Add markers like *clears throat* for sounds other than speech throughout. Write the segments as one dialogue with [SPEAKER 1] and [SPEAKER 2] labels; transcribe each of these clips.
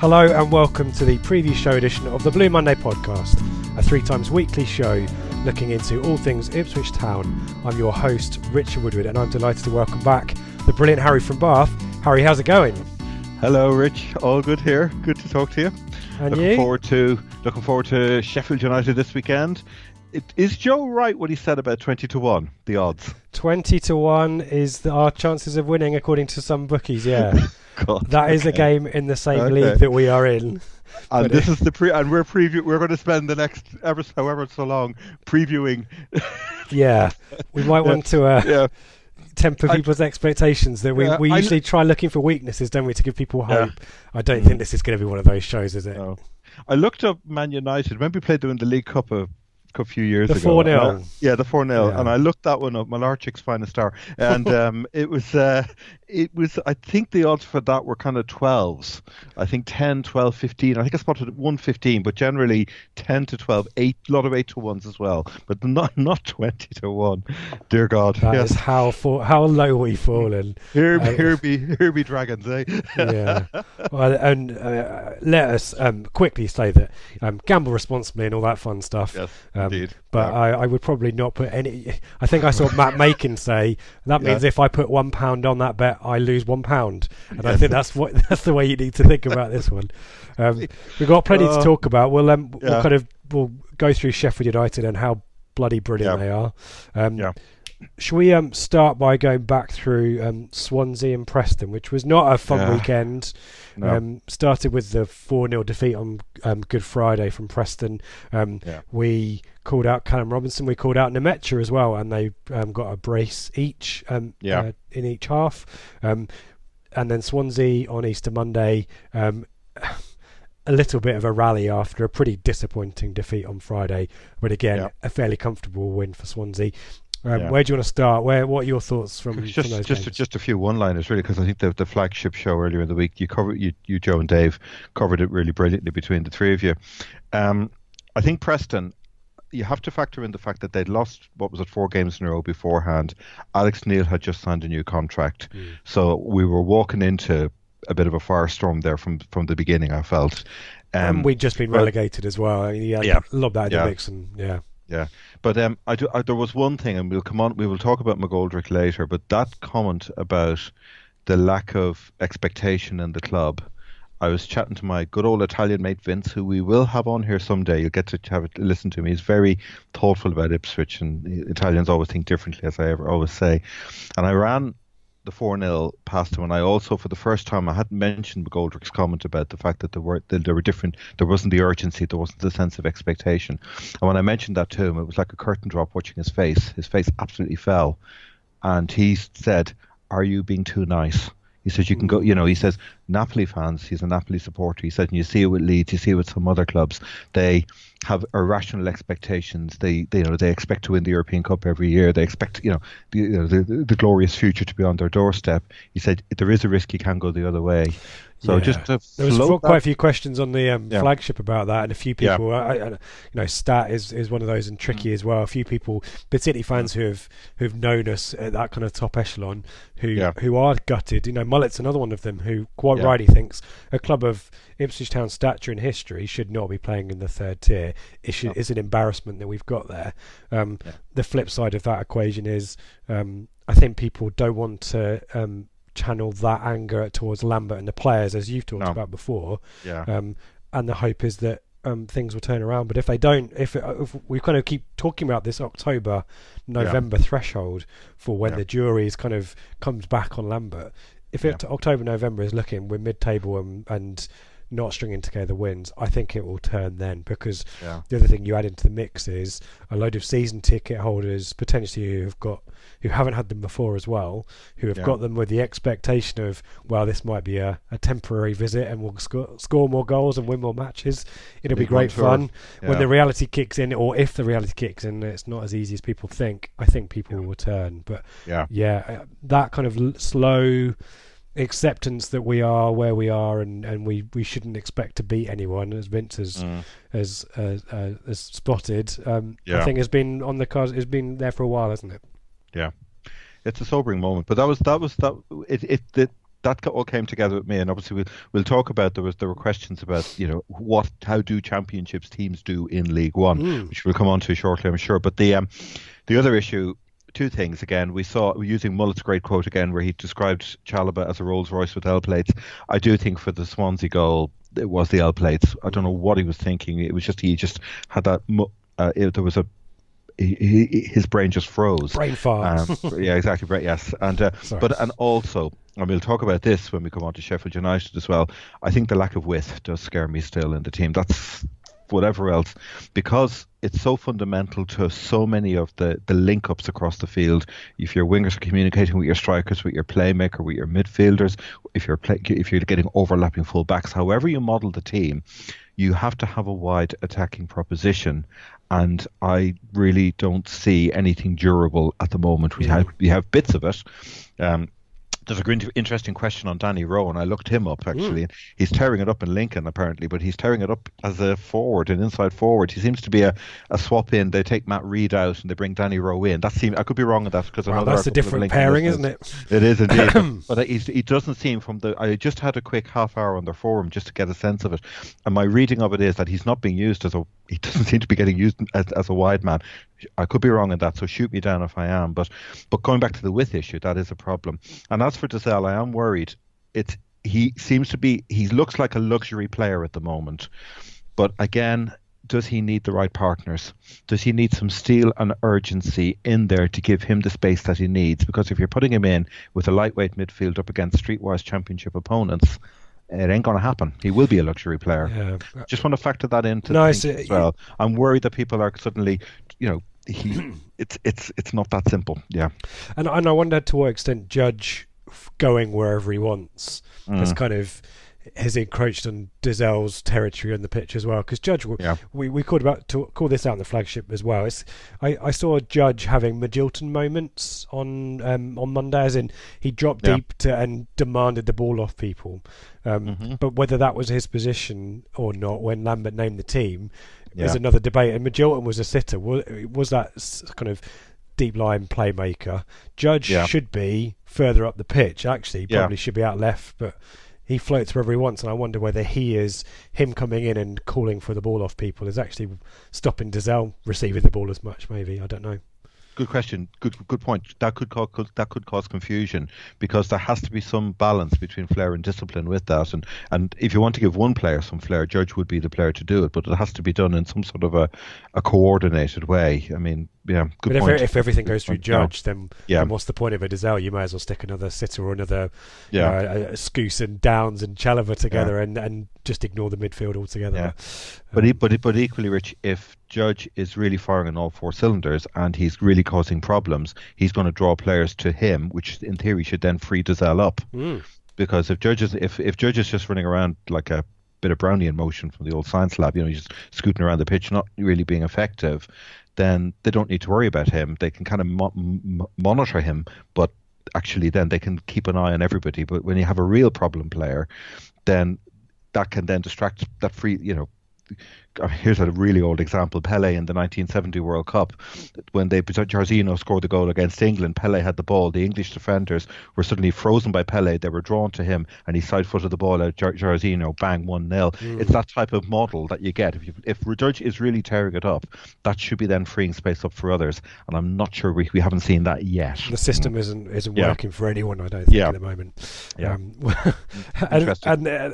[SPEAKER 1] Hello and welcome to the preview show edition of the Blue Monday podcast, a three times weekly show looking into all things Ipswich Town. I'm your host, Richard Woodward, and I'm delighted to welcome back the brilliant Harry from Bath. Harry, how's it going?
[SPEAKER 2] Hello, Rich. All good here. Good to talk to you.
[SPEAKER 1] And
[SPEAKER 2] looking
[SPEAKER 1] you?
[SPEAKER 2] forward to looking forward to Sheffield United this weekend. It, is Joe right what he said about twenty to one? The odds.
[SPEAKER 1] 20 to 1 is the, our chances of winning according to some bookies, yeah. *laughs*
[SPEAKER 2] God,
[SPEAKER 1] That is a game in the same
[SPEAKER 2] Okay.
[SPEAKER 1] league that we are in.
[SPEAKER 2] And
[SPEAKER 1] but
[SPEAKER 2] this is the pre. And we're preview. We're going to spend the next ever however so long previewing. *laughs*
[SPEAKER 1] Yeah. We might want to uh,
[SPEAKER 2] yeah.
[SPEAKER 1] temper
[SPEAKER 2] I-
[SPEAKER 1] people's expectations that we,
[SPEAKER 2] Yeah,
[SPEAKER 1] we
[SPEAKER 2] I-
[SPEAKER 1] usually try looking for weaknesses, don't we, to give people
[SPEAKER 2] Yeah.
[SPEAKER 1] hope. I don't think this is going to be one of those shows, is it?
[SPEAKER 2] No. I looked up Man United. Remember we played them in the League Cup a, a few years
[SPEAKER 1] The
[SPEAKER 2] ago.
[SPEAKER 1] 4-0.
[SPEAKER 2] Yeah, the four 0
[SPEAKER 1] Yeah.
[SPEAKER 2] and I looked that one up. Malarchik's finest star, and um, it was uh, it was. I think the odds for that were kind of twelves. I think 10, 12, 15. I think I spotted one fifteen, but generally ten to 12, eight, a lot of eight to ones as well, but *laughs* not not twenty to one. Dear God,
[SPEAKER 1] That
[SPEAKER 2] yes.
[SPEAKER 1] how for, how low we've fallen.
[SPEAKER 2] Here,
[SPEAKER 1] uh,
[SPEAKER 2] here be here be dragons, eh?
[SPEAKER 1] yeah. *laughs* Well, and uh, let us um, quickly say that um, gamble responsibly and all that fun stuff.
[SPEAKER 2] Yes,
[SPEAKER 1] Um,
[SPEAKER 2] indeed.
[SPEAKER 1] But
[SPEAKER 2] Yeah.
[SPEAKER 1] I, I would probably not put any. I think I saw Matt Macon say that means
[SPEAKER 2] Yeah.
[SPEAKER 1] if I put one pound on that bet, I lose one pound, and I *laughs* think that's what *laughs* that's the way you need to think about this one. Um, we've got plenty to
[SPEAKER 2] Uh,
[SPEAKER 1] talk about. We'll um, we'll kind of we'll go through Sheffield United and how bloody brilliant
[SPEAKER 2] Yeah.
[SPEAKER 1] they are. Um,
[SPEAKER 2] Yeah.
[SPEAKER 1] Shall we um, start by going back through um, Swansea and Preston, which was not a fun
[SPEAKER 2] Yeah.
[SPEAKER 1] weekend?
[SPEAKER 2] No.
[SPEAKER 1] Um, started with the 4 0 defeat on um, Good Friday from Preston. Um,
[SPEAKER 2] Yeah.
[SPEAKER 1] We called out Callum Robinson, we called out Nmecha as well, and they um, got a brace each um,
[SPEAKER 2] Yeah.
[SPEAKER 1] uh, in each half. Um, and then Swansea on Easter Monday. Um, *sighs* a little bit of a rally after a pretty disappointing defeat on Friday, but again,
[SPEAKER 2] Yeah.
[SPEAKER 1] a fairly comfortable win for Swansea. Um,
[SPEAKER 2] Yeah.
[SPEAKER 1] Where do you want to start? Where what are your thoughts from,
[SPEAKER 2] just
[SPEAKER 1] from
[SPEAKER 2] just
[SPEAKER 1] games?
[SPEAKER 2] just a few one-liners really because I think the the flagship show earlier in the week you covered you you Joe and Dave covered it really brilliantly between the three of you. Um, I think Preston. You have to factor in the fact that they'd lost what was it four games in a row beforehand. Alex Neil had just signed a new contract, so we were walking into a bit of a firestorm there from from the beginning. I felt. Um,
[SPEAKER 1] and we'd just been
[SPEAKER 2] well-
[SPEAKER 1] relegated as well. I mean, yeah,
[SPEAKER 2] Yeah.
[SPEAKER 1] lobbed that in
[SPEAKER 2] Yeah.
[SPEAKER 1] the mix, and yeah,
[SPEAKER 2] Yeah, but um, I do, I, there was one thing, and we'll come on. We will talk about McGoldrick later. But that comment about the lack of expectation in the club, I was chatting to my good old Italian mate Vince, who we will have on here someday. You'll get to have a listen to him. He's very thoughtful about Ipswich, and Italians always think differently, as I ever always say. And I ran the 4 0 past him. And I also, for the first time, I hadn't mentioned McGoldrick's comment about the fact that there were, that there were different, there wasn't the urgency, there wasn't the sense of expectation. And when I mentioned that to him, it was like a curtain drop watching his face. His face absolutely fell. And he said, Are you being too nice? He says you can go, you know, he says Napoli fans, he's a Napoli supporter. He said, and you see it with Leeds, you see it with some other clubs. They have irrational expectations. They, they you know, they expect to win the European Cup every year. They expect, you know, the, you know, the, the glorious future to be on their doorstep. He said there is a risk you can go the other way. So
[SPEAKER 1] Yeah.
[SPEAKER 2] just to
[SPEAKER 1] There was
[SPEAKER 2] float
[SPEAKER 1] quite a few questions on the um,
[SPEAKER 2] Yeah.
[SPEAKER 1] flagship about that, and a few
[SPEAKER 2] Yeah.
[SPEAKER 1] people, I, I, you know, Stat is, is one of those and
[SPEAKER 2] Mm.
[SPEAKER 1] tricky as well. A few people, particularly fans who have who've known us at that kind of top echelon, who
[SPEAKER 2] Yeah.
[SPEAKER 1] who are gutted. You know, Mullet's another one of them who quite
[SPEAKER 2] Yeah.
[SPEAKER 1] rightly thinks a club of Ipswich Town stature and history should not be playing in the third tier. It should, It's an embarrassment that we've got there. Um,
[SPEAKER 2] Yeah.
[SPEAKER 1] The flip side of that equation is, um, I think people don't want to. Channel that anger towards Lambert and the players as you've talked
[SPEAKER 2] No.
[SPEAKER 1] about before
[SPEAKER 2] Yeah.
[SPEAKER 1] um, and the hope is that um, things will turn around. But if they don't, if, it, if we kind of keep talking about this October, November threshold for when
[SPEAKER 2] Yeah.
[SPEAKER 1] the jury is kind of comes back on Lambert, if it, October November is looking we're mid-table and, and not stringing together wins, I think it will turn then because
[SPEAKER 2] Yeah.
[SPEAKER 1] the other thing you add into the mix is a load of season ticket holders potentially who have got who haven't had them before as well, who have
[SPEAKER 2] Yeah.
[SPEAKER 1] got them with the expectation of well, this might be a, a temporary visit and we'll score, score more goals and win more matches. It'll be
[SPEAKER 2] Big
[SPEAKER 1] great fun when the reality kicks in, or if the reality kicks in, it's not as easy as people think. I think people will turn, but
[SPEAKER 2] Yeah.
[SPEAKER 1] yeah, uh, that kind of slow acceptance that we are where we are and, and we, we shouldn't expect to beat anyone as Vince has
[SPEAKER 2] Mm.
[SPEAKER 1] has, uh, uh, has spotted um, I think has been on the cards has been there for a while hasn't it
[SPEAKER 2] Yeah, it's a sobering moment. But that was that was that it it that that all came together with me, and obviously we'll we'll talk about there was there were questions about you know what how do championships teams do in League One,
[SPEAKER 1] Mm.
[SPEAKER 2] which we'll come on to shortly, I'm sure. But the um the other issue. Two things again. We saw using Mullet's great quote again, where he described Chalobah as a Rolls Royce with L plates. I do think for the Swansea goal, it was the L plates. I don't know what he was thinking. It was just he just had that. Uh, it, there was a he, he, his brain just froze.
[SPEAKER 1] brain fart
[SPEAKER 2] Um, *laughs* yeah, exactly. Right. Yes, and uh, but and also, and we'll talk about this when we come on to Sheffield United as well. I think the lack of width does scare me still in the team. That's whatever else, because it's so fundamental to so many of the the link ups across the field. If your wingers are communicating with your strikers, with your playmaker, with your midfielders, if you're play, if you're getting overlapping full backs, however you model the team, you have to have a wide attacking proposition. And I really don't see anything durable at the moment. We have we have bits of it. Um, there's a great interesting question on Danny Rowe, and I looked him up hmm. actually. and He's tearing it up in Lincoln apparently, but he's tearing it up as a forward, an inside forward. He seems to be a, a swap in. They take Matt Rhead out and they bring Danny Rowe in. That seems I could be wrong on that because I
[SPEAKER 1] Wow,
[SPEAKER 2] know there
[SPEAKER 1] that's a different pairing isn't it
[SPEAKER 2] It is indeed, but, *coughs* but he's, he doesn't seem from the. I just had a quick half hour on their forum just to get a sense of it, and my reading of it is that he's not being used as a. He doesn't seem to be getting used as, as a wide man. I could be wrong in that, so shoot me down if I am. But but going back to the width issue, that is a problem. And as for Dozzell, I am worried. It's he seems to be. He looks like a luxury player at the moment, but again. Does he need the right partners? Does he need some steel and urgency in there to give him the space that he needs? Because if you're putting him in with a lightweight midfield up against streetwise championship opponents, it ain't going to happen. He will be a luxury player.
[SPEAKER 1] yeah
[SPEAKER 2] Just want to factor that into
[SPEAKER 1] No,
[SPEAKER 2] as well. I'm worried that people are suddenly, you know, he. it's it's it's not that simple. Yeah.
[SPEAKER 1] And, and I wonder to what extent Judge going wherever he wants has kind of has encroached on Dozzell's territory on the pitch as well. Because Judge,
[SPEAKER 2] Yeah.
[SPEAKER 1] we we called about to call this out in the flagship as well. It's I, I saw Judge having Magilton moments on um, on Monday, as in he dropped
[SPEAKER 2] Yeah.
[SPEAKER 1] deep to, and demanded the ball off people. Um,
[SPEAKER 2] Mm-hmm.
[SPEAKER 1] But whether that was his position or not when Lambert named the team is another debate. And Magilton was a sitter. Was, was that kind of deep line playmaker? Judge
[SPEAKER 2] Yeah.
[SPEAKER 1] should be further up the pitch. Actually,
[SPEAKER 2] Yeah.
[SPEAKER 1] probably should be out left, but he floats wherever he wants. And I wonder whether he is him coming in and calling for the ball off people is actually stopping Dozzell receiving the ball as much. Maybe I don't know.
[SPEAKER 2] Good question. Good good point. That could cause that could cause confusion because there has to be some balance between flair and discipline with that. And and if you want to give one player some flair, Judge would be the player to do it. But it has to be done in some sort of a, a coordinated way. I mean, yeah, good
[SPEAKER 1] but if,
[SPEAKER 2] point.
[SPEAKER 1] if everything goes through. Judge, then,
[SPEAKER 2] Yeah.
[SPEAKER 1] then what's the point of a Dozzell? You may as well stick another sitter or another,
[SPEAKER 2] Yeah.
[SPEAKER 1] you know, a, a Skuse and Downes and Chalobah together, and, and just ignore the midfield altogether.
[SPEAKER 2] Yeah.
[SPEAKER 1] But,
[SPEAKER 2] But, um, but, but equally, Rich, if Judge is really firing on all four cylinders and he's really causing problems, he's going to draw players to him, which in theory should then free Dozzell up.
[SPEAKER 1] Mm.
[SPEAKER 2] because if judges if if judges just running around like a bit of Brownian motion from the old science lab, you know, he's just scooting around the pitch, not really being effective, then they don't need to worry about him. They can kind of mo- m- monitor him, but actually then they can keep an eye on everybody. But when you have a real problem player, then that can then distract that free, you know, here's a really old example. Pele in the 1970 World Cup when they Jairzinho scored the goal against England Pele had the ball. The English defenders were suddenly frozen by Pele. They were drawn to him and he side footed the ball at Jairzinho bang 1-0 mm. it's that type of model that you get. If you, if Judge is really tearing it up that should be then freeing space up for others and I'm not sure we, we haven't seen that yet.
[SPEAKER 1] The system isn't isn't yeah. working for anyone I don't think yeah. at the moment.
[SPEAKER 2] Yeah. Um, *laughs*
[SPEAKER 1] and, and, uh,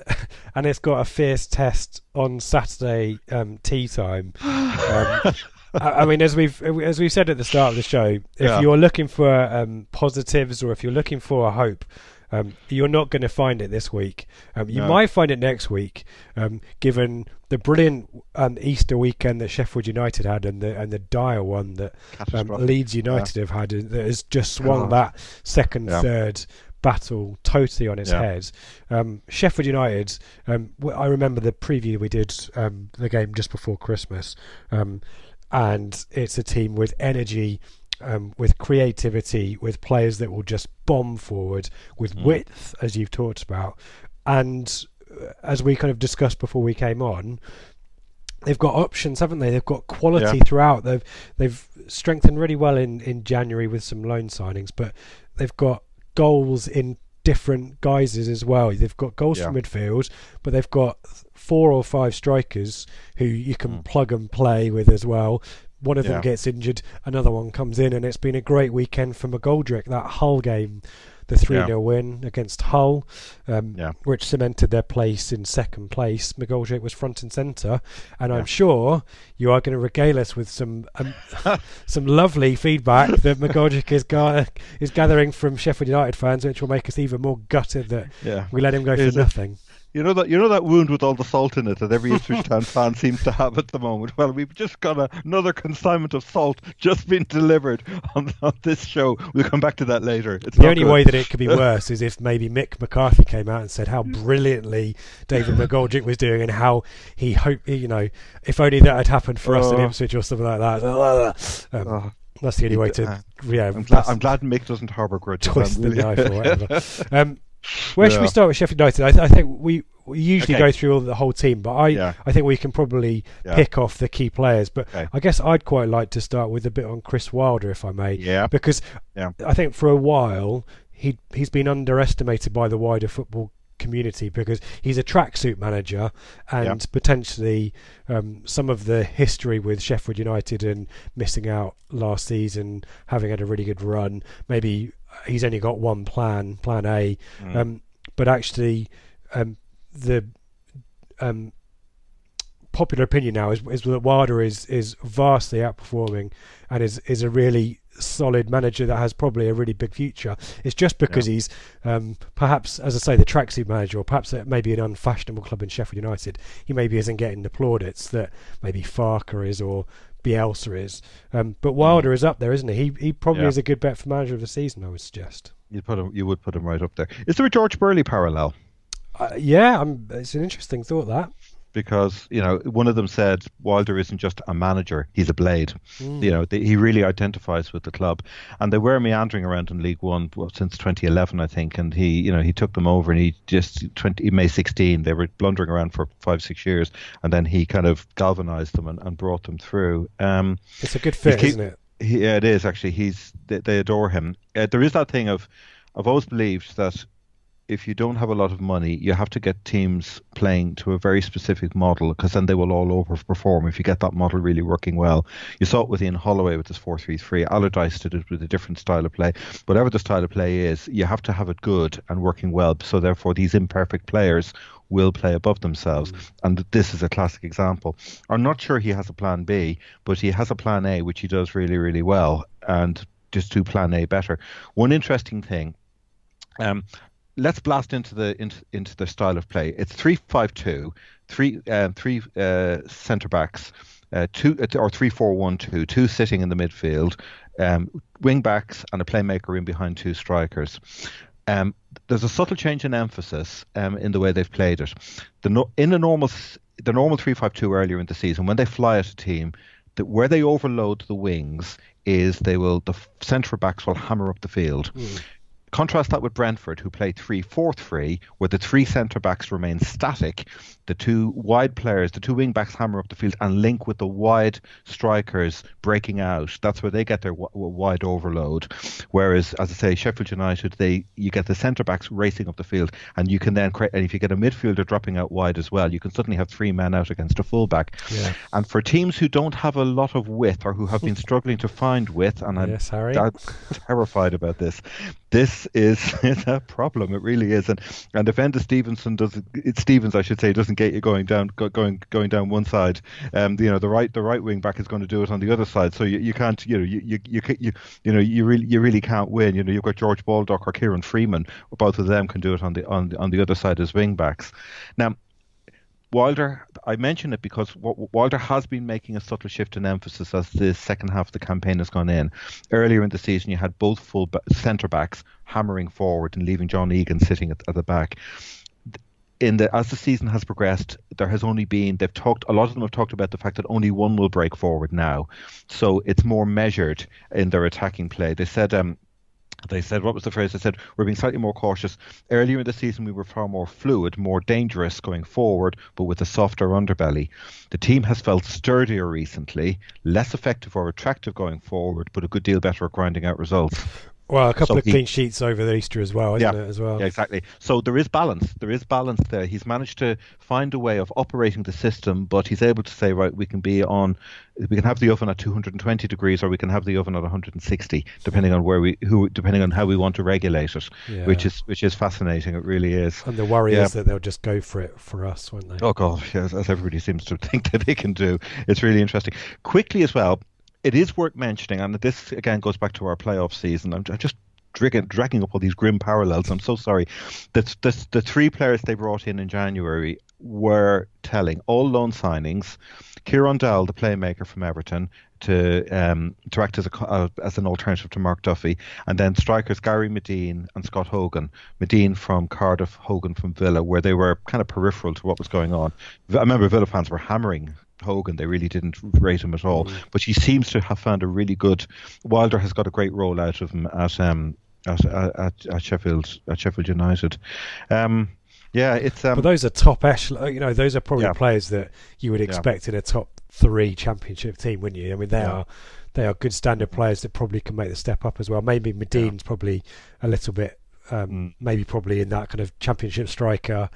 [SPEAKER 1] and it's got a fierce test on Saturday um, tea time. *gasps* Um, I mean, as we've as we've said at the start of the show, if yeah. you're looking for um, positives or if you're looking for a hope, um, you're not going to find it this week. Um, you no. might find it next week, um, given the brilliant um, Easter weekend that Sheffield United had and the and the dire one that um, Leeds United yeah. have had that has just swung that second, yeah. third battle totally on its yeah. head. Um, Sheffield United, um, I remember the preview we did um, the game just before Christmas, um, and it's a team with energy. Um, with creativity, with players that will just bomb forward, with mm. width, as you've talked about, and uh, as we kind of discussed before we came on, they've got options, haven't they? They've got quality yeah. throughout. They've they've strengthened really well in, in January with some loan signings, but they've got goals in different guises as well. They've got goals yeah. from midfield, but they've got four or five strikers who you can mm. plug and play with as well. One of yeah. them gets injured, another one comes in, and it's been a great weekend for McGoldrick. That Hull game the 3 0 yeah. win against Hull, um, yeah. which cemented their place in second place. McGoldrick was front and centre, and. I'm sure you are going to regale us with some um, *laughs* some lovely feedback that McGoldrick is, ga- is gathering from Sheffield United fans, which will make us even more gutted that we let him go for nothing.
[SPEAKER 2] You know that you know that wound with all the salt in it that every *laughs* Ipswich Town fan seems to have at the moment. Well, we've just got a, another consignment of salt just been delivered on, on this show. We'll come back to that later. It's
[SPEAKER 1] the only good. way that it could be *laughs* worse is if maybe Mick McCarthy came out and said how brilliantly David McGoldrick was doing and how he hoped, you know, if only that had happened for us in oh. Ipswich or something like that. Um, oh. That's the only way to. Yeah,
[SPEAKER 2] I'm glad, I'm glad Mick doesn't harbour grudges.
[SPEAKER 1] Twist the knife or whatever. *laughs* um, where yeah. should we start with Sheffield United? I, th- I think we, we usually okay. go through all the whole team, but I yeah. I think we can probably yeah. pick off the key players. But okay. I guess I'd quite like to start with a bit on Chris Wilder, if I may.
[SPEAKER 2] Yeah.
[SPEAKER 1] Because I think for a while he he's been underestimated by the wider football community because he's a tracksuit manager and potentially um, some of the history with Sheffield United and missing out last season, having had a really good run. Maybe he's only got one plan, plan A. Mm. Um, but actually, um, the um, popular opinion now is, is that Wilder is is vastly outperforming and is is a really solid manager that has probably a really big future. It's just because yeah. he's um, perhaps, as I say, the tracksuit manager, or perhaps it may be an unfashionable club in Sheffield United. He maybe isn't getting the plaudits that maybe Farke is or Bielsa is. Um, but Wilder is up there, isn't he? He he probably yeah. is a good bet for manager of the season. I would suggest.
[SPEAKER 2] You put him. You would put him right up there. Is there a George Burley parallel?
[SPEAKER 1] Uh, yeah, I'm, it's an interesting thought that
[SPEAKER 2] because you know one of them said Wilder isn't just a manager; he's a blade. Mm. You know, the, he really identifies with the club, and they were meandering around in League One well, since 2011, I think. And he, you know, he took them over, and he just 20 May 16, they were blundering around for five, six years, and then he kind of galvanized them and, and brought them through. Um,
[SPEAKER 1] it's a good fit, keep, isn't it?
[SPEAKER 2] He, yeah, it is actually. He's they, they adore him. Uh, there is that thing of I've always believed that if you don't have a lot of money, you have to get teams playing to a very specific model because then they will all overperform if you get that model really working well. You saw it with Ian Holloway with his 4 3 3. Allardyce did it with a different style of play. Whatever the style of play is, you have to have it good and working well. So, therefore, these imperfect players will play above themselves. Mm. And this is a classic example. I'm not sure he has a plan B, but he has a plan A, which he does really, really well. And just do plan A better. One interesting thing. Um, let's blast into the into, into the style of play. It's three five two, three um, three uh, centre backs, uh, two uh, or three four one two, two sitting in the midfield, um, wing backs and a playmaker in behind two strikers. Um, there's a subtle change in emphasis um, in the way they've played it. The no, in a normal the normal three five two earlier in the season when they fly at a team, where they overload the wings is they will the centre backs will hammer up the field. Mm. Contrast that with Brentford, who play 3 4 3, where the three centre backs remain static. The two wide players, the two wing backs hammer up the field and link with the wide strikers breaking out. That's where they get their w- wide overload. Whereas, as I say, Sheffield United, they you get the centre backs racing up the field, and you can then create. And if you get a midfielder dropping out wide as well, you can suddenly have three men out against a fullback. Yeah. And for teams who don't have a lot of width or who have been struggling to find width, and
[SPEAKER 1] I'm,
[SPEAKER 2] I'm *laughs* terrified about this, this is, *laughs* is a problem. It really is. And and if Enda Stevenson does it, Stevens, I should say, doesn't get you going down going going down one side, um, you know, the right the right wing back is going to do it on the other side. So you, you can't, you know, you you you you, you know, you really you really can't win. You know, you've got George Baldock or Kieran Freeman. Both of them can do it on the on the, on the other side as wing backs. Now Wilder, I mention it because Wilder has been making a subtle shift in emphasis as the second half of the campaign has gone in. Earlier in the season, you had both full centre backs hammering forward and leaving John Egan sitting at, at the back. In the as the season has progressed, there has only been they've talked a lot of them have talked about the fact that only one will break forward now, so it's more measured in their attacking play. They said um, they said, what was the phrase? They said, we're being slightly more cautious. Earlier in the season, we were far more fluid, more dangerous going forward, but with a softer underbelly. The team has felt sturdier recently, less effective or attractive going forward, but a good deal better at grinding out results.
[SPEAKER 1] Well, a couple so of he, clean sheets over the Easter as well, isn't yeah, it? As well,
[SPEAKER 2] yeah, exactly. So there is balance. There is balance there. He's managed to find a way of operating the system, but he's able to say, right, we can be on, we can have the oven at 220 degrees, or we can have the oven at 160, depending on where we, who, depending on how we want to regulate it. Yeah. Which is which is fascinating. It really is.
[SPEAKER 1] And the worry yeah. is that they'll just go for it for us, won't they?
[SPEAKER 2] Oh God, yes, as everybody seems to *laughs* think that they can do. It's really interesting. Quickly as well it is worth mentioning, and this again goes back to our playoff season. I'm, just dragging, dragging up all these grim parallels. I'm so sorry. The, the, the three players they brought in in January were telling all loan signings. Kieran Dowell, the playmaker from Everton, to um, to act as a uh, as an alternative to Mark Duffy, and then strikers Gary Madine and Scott Hogan. Madine from Cardiff, Hogan from Villa, where they were kind of peripheral to what was going on. I remember Villa fans were hammering Hogan. They really didn't rate him at all. Mm. But he seems to have found a really good. Wilder has got a great role out of him at um, at, at, at Sheffield at Sheffield United. Um, yeah, it's. Um,
[SPEAKER 1] but those are top echelon. You know, those are probably yeah. players that you would expect yeah. in a top three championship team, wouldn't you? I mean, they yeah. are they are good standard players that probably can make the step up as well. Maybe Madine's probably a little bit, um, mm. maybe probably in that kind of championship striker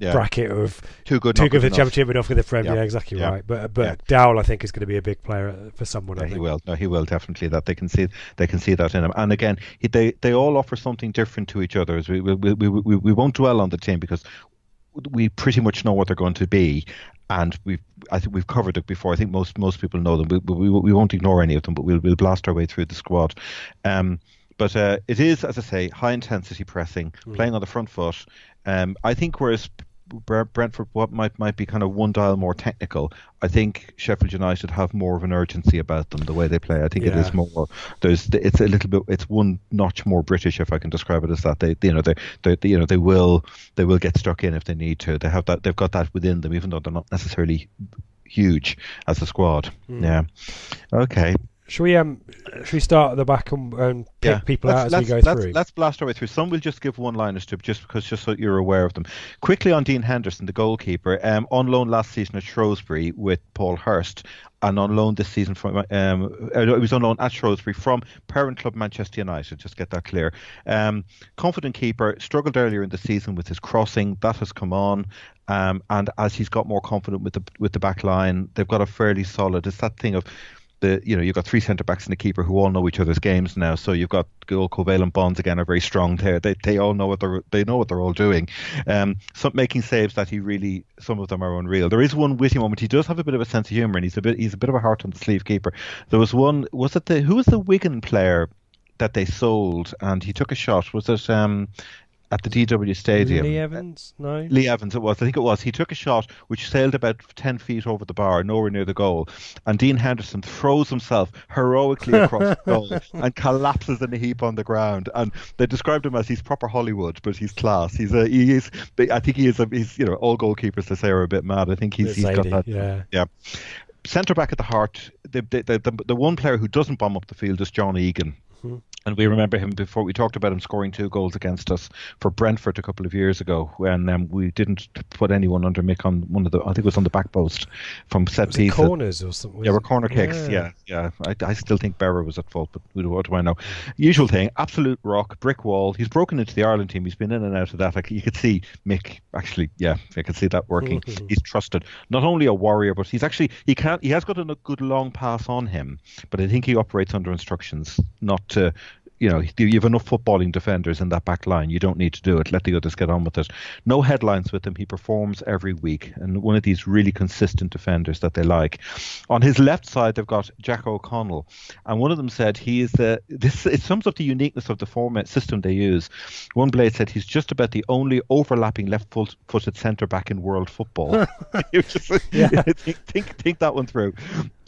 [SPEAKER 1] yeah. bracket of
[SPEAKER 2] too good,
[SPEAKER 1] too good
[SPEAKER 2] for
[SPEAKER 1] the championship, enough for the Premier. Yeah. exactly yeah. right. But but. Dowell, I think, is going to be a big player for someone.
[SPEAKER 2] Yeah, he will. No, he will definitely. That they can see they can see that in him. And again, he, they they all offer something different to each other. We we, we, we, we won't dwell on the team because we pretty much know what they're going to be, and we've I think we've covered it before. I think most most people know them. We we, we won't ignore any of them, but we'll we'll blast our way through the squad. Um, but uh, it is, as I say, high intensity pressing, mm. playing on the front foot. Um, I think whereas Brentford what might might be kind of one dial more technical. I think Sheffield United have more of an urgency about them the way they play. I think yeah. it is more there's it's a little bit it's one notch more British if I can describe it as that. They you know they, they you know they will they will get stuck in if they need to. They have that they've got that within them even though they're not necessarily huge as a squad. Mm. Yeah. Okay.
[SPEAKER 1] Should we um should we start at the back and, and pick yeah. people let's, out as we go
[SPEAKER 2] let's,
[SPEAKER 1] through?
[SPEAKER 2] Let's blast our way through. Some we'll just give one liners to just because just so you're aware of them. Quickly on Dean Henderson, the goalkeeper, um, on loan last season at Shrewsbury with Paul Hurst, and on loan this season from um, uh, it was on loan at Shrewsbury from parent club Manchester United. Just get that clear. Um, confident keeper struggled earlier in the season with his crossing. That has come on. Um, and as he's got more confident with the with the back line, they've got a fairly solid. It's that thing of the you know you've got three centre backs and a keeper who all know each other's games now. So you've got old covalent bonds again are very strong there. They they all know what they're they know what they're all doing. Um, some making saves that he really some of them are unreal. There is one witty moment. He does have a bit of a sense of humour and he's a bit he's a bit of a heart on the sleeve keeper. There was one was it the who was the Wigan player that they sold and he took a shot? Was it um at the DW Stadium.
[SPEAKER 1] Lee Evans? No.
[SPEAKER 2] Lee Evans, it was. I think it was. He took a shot which sailed about 10 feet over the bar, nowhere near the goal. And Dean Henderson throws himself heroically across the goal *laughs* and collapses in a heap on the ground. And they described him as he's proper Hollywood, but he's class. He's a, he is, I think he is, a, he's, you know, all goalkeepers they say are a bit mad. I think he's, he's got that.
[SPEAKER 1] Yeah.
[SPEAKER 2] Yeah. Centre back at the heart, the, the, the, the one player who doesn't bomb up the field is John Egan.
[SPEAKER 1] Mm-hmm.
[SPEAKER 2] And we remember him before. We talked about him scoring two goals against us for Brentford a couple of years ago when um, we didn't put anyone under Mick on one of the. I think it was on the back post from set pieces.
[SPEAKER 1] corners or something?
[SPEAKER 2] Yeah,
[SPEAKER 1] was
[SPEAKER 2] corner kicks. Yeah, yeah. I, I still think Berra was at fault, but what do I know? Usual thing, absolute rock, brick wall. He's broken into the Ireland team. He's been in and out of that. Like you could see Mick actually. Yeah, I could see that working. *laughs* he's trusted. Not only a warrior, but he's actually he can not He has got a good long pass on him, but I think he operates under instructions, not to you know, you have enough footballing defenders in that back line. You don't need to do it. Let the others get on with it. No headlines with him. He performs every week, and one of these really consistent defenders that they like. On his left side, they've got Jack O'Connell, and one of them said he is the. This it sums up the uniqueness of the format system they use. One blade said he's just about the only overlapping left-footed centre back in world football. *laughs* *laughs* just, *laughs* think, think think that one through.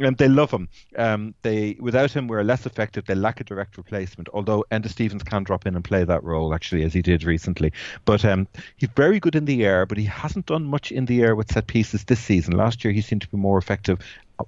[SPEAKER 2] And they love him. Um, they without him, we're less effective. They lack a direct replacement although Enda Stevens can drop in and play that role actually as he did recently. But um, he's very good in the air, but he hasn't done much in the air with set pieces this season. Last year he seemed to be more effective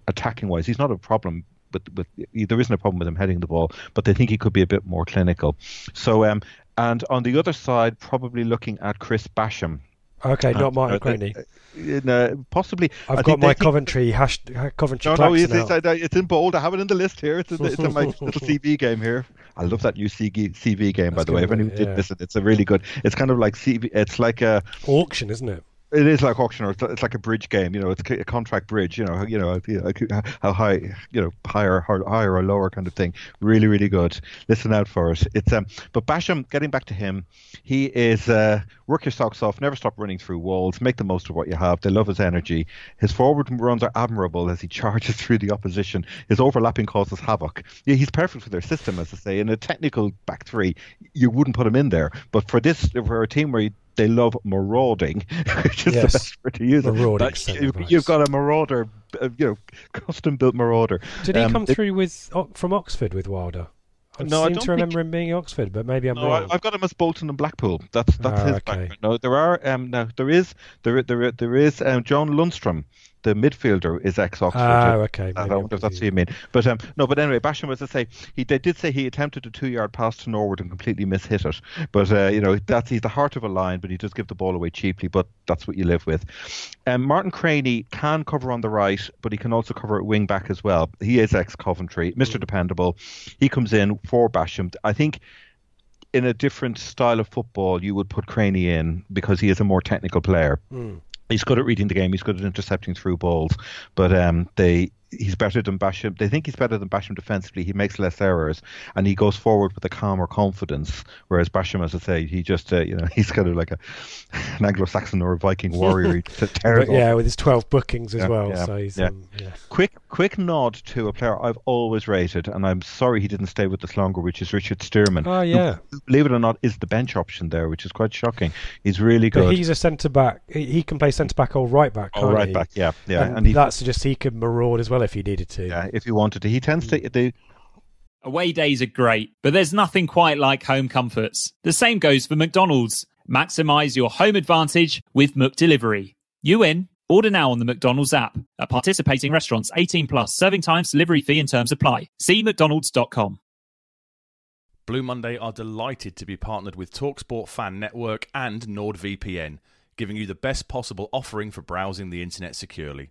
[SPEAKER 2] attacking wise. He's not a problem. But, but there isn't a problem with him heading the ball, but they think he could be a bit more clinical. So, um, and on the other side, probably looking at Chris Basham,
[SPEAKER 1] Okay, not Martin
[SPEAKER 2] uh,
[SPEAKER 1] Cranie.
[SPEAKER 2] Uh, uh, possibly.
[SPEAKER 1] I've
[SPEAKER 2] I
[SPEAKER 1] got my Coventry hash, Coventry
[SPEAKER 2] No, no, it's, it's, it's in bold. I have it in the list here. It's in, the, it's in my *laughs* little CV game here. I love that new CV, CV game, by the way. If anyone
[SPEAKER 1] yeah.
[SPEAKER 2] did miss it, it's a really good. It's kind of like CV. It's like a.
[SPEAKER 1] Auction, isn't it?
[SPEAKER 2] It is like auction, or it's, like a bridge game. You know, it's a contract bridge. You know, you know, you know, how high, you know, higher, higher or lower kind of thing. Really, really good. Listen out for it. It's um, but Basham, getting back to him, he is uh, work your socks off, never stop running through walls, make the most of what you have. They love his energy. His forward runs are admirable as he *laughs* charges through the opposition. His overlapping causes havoc. Yeah, he's perfect for their system, as I say. In a technical back three, you wouldn't put him in there, but for this, for a team where you they love marauding, *laughs* which is
[SPEAKER 1] Yes.
[SPEAKER 2] the best word to use.
[SPEAKER 1] Marauding
[SPEAKER 2] you've, you've got a marauder, uh, you know, custom built marauder.
[SPEAKER 1] Did he
[SPEAKER 2] Um,
[SPEAKER 1] come
[SPEAKER 2] it-
[SPEAKER 1] through with from Oxford with Wilder? I
[SPEAKER 2] No, I don't
[SPEAKER 1] to remember him being Oxford, but maybe I'm
[SPEAKER 2] No,
[SPEAKER 1] wrong.
[SPEAKER 2] I've got him as Bolton and Blackpool. That's that's
[SPEAKER 1] Ah,
[SPEAKER 2] his
[SPEAKER 1] okay.
[SPEAKER 2] background. No, there are um now there is there there there is um John Lundstram, the midfielder, is ex Oxford.
[SPEAKER 1] Ah, okay.
[SPEAKER 2] I don't know if that's what you mean. But um, no, but anyway, Basham, was to say, he they did say he attempted a two-yard pass to Norwood and completely mishit it. But uh, you know, that's he's the heart of a line, but he does give the ball away cheaply. But that's what you live with. Um, Martin Cranie can cover on the right, but he can also cover at wing back as well. He is ex-Coventry, Mr. Dependable. He comes in for Basham. I think in a different style of football, you would put Cranie in because he is a more technical player. He's good at reading the game. He's good at intercepting through balls, but um, they he's better than Basham. They think he's better than Basham defensively. He makes less errors and he goes forward with a calmer confidence. Whereas Basham, as I say, he just uh, you know *laughs* he's kind of like a an Anglo-Saxon or a Viking *laughs* warrior. Just
[SPEAKER 1] But yeah, with his 12 bookings as
[SPEAKER 2] Yeah,
[SPEAKER 1] well.
[SPEAKER 2] yeah,
[SPEAKER 1] so he's,
[SPEAKER 2] yeah.
[SPEAKER 1] um, yeah.
[SPEAKER 2] Quick, quick nod to a player I've always rated, and I'm sorry he didn't stay with us longer, which is Richard Stearman.
[SPEAKER 1] Oh, yeah.
[SPEAKER 2] who, believe it or not, is the bench option there, which is quite shocking. He's really
[SPEAKER 1] But
[SPEAKER 2] good.
[SPEAKER 1] he's a centre back. He he can play centre back or right back. Can't
[SPEAKER 2] right
[SPEAKER 1] he?
[SPEAKER 2] back, yeah, yeah,
[SPEAKER 1] And,
[SPEAKER 2] and he-
[SPEAKER 1] that suggests he could maraud as well if he needed to.
[SPEAKER 2] yeah, if he wanted to, he tends to. Hmm. do.
[SPEAKER 3] Away days are great, but there's nothing quite like home comforts. The same goes for McDonald's. Maximize your home advantage with McDelivery. You in? Order now on the McDonald's app. At participating restaurants, 18 plus, serving times, delivery fee and terms apply. See mcdonalds.com.
[SPEAKER 4] Blue Monday are delighted to be partnered with Talksport Fan Network and NordVPN, giving you the best possible offering for browsing the internet securely.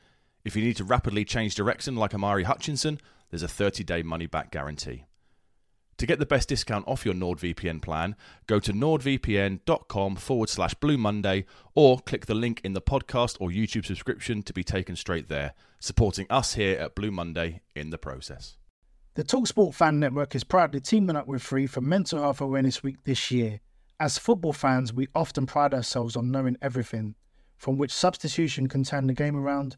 [SPEAKER 4] If you need to rapidly change direction like Omari Hutchinson, there's a 30 day money back guarantee. To get the best discount off your NordVPN plan, go to nordvpn.com forward slash Blue Monday or click the link in the podcast or YouTube subscription to be taken straight there, supporting us here at Blue Monday in the process.
[SPEAKER 5] The Talksport Fan Network is proudly teaming up with Free for Mental Health Awareness Week this year. As football fans, we often pride ourselves on knowing everything, from which substitution can turn the game around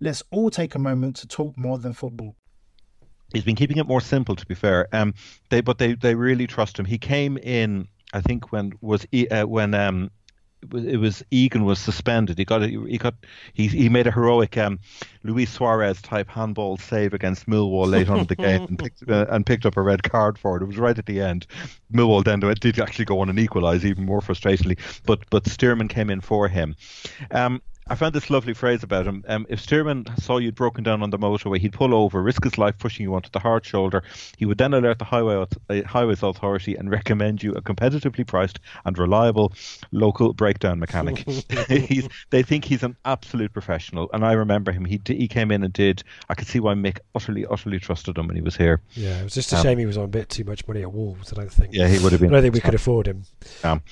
[SPEAKER 5] Let's all take a moment to talk more than football.
[SPEAKER 2] He's been keeping it more simple, to be fair. Um, they but they they really trust him. He came in, I think, when was uh, when um it was Egan was suspended. He got he got he he made a heroic um, Luis Suarez type handball save against Millwall late on in the game and picked uh, and picked up a red card for it. It was right at the end. Millwall then did actually go on and equalise even more frustratingly, but but Stearman came in for him. Um, I found this lovely phrase about him. Um, if Stearman saw you'd broken down on the motorway, he'd pull over, risk his life pushing you onto the hard shoulder. He would then alert the highway uh, highways authority and recommend you a competitively priced and reliable local breakdown mechanic. *laughs* *laughs* he's, they think he's an absolute professional, and I remember him. He he came in and did. I could see why Mick utterly utterly trusted him when he was here.
[SPEAKER 1] Yeah, it was just a um, shame he was on a bit too much money at Wolves. I don't think.
[SPEAKER 2] Yeah, he would have been.
[SPEAKER 1] I don't think we could afford him.
[SPEAKER 2] Um,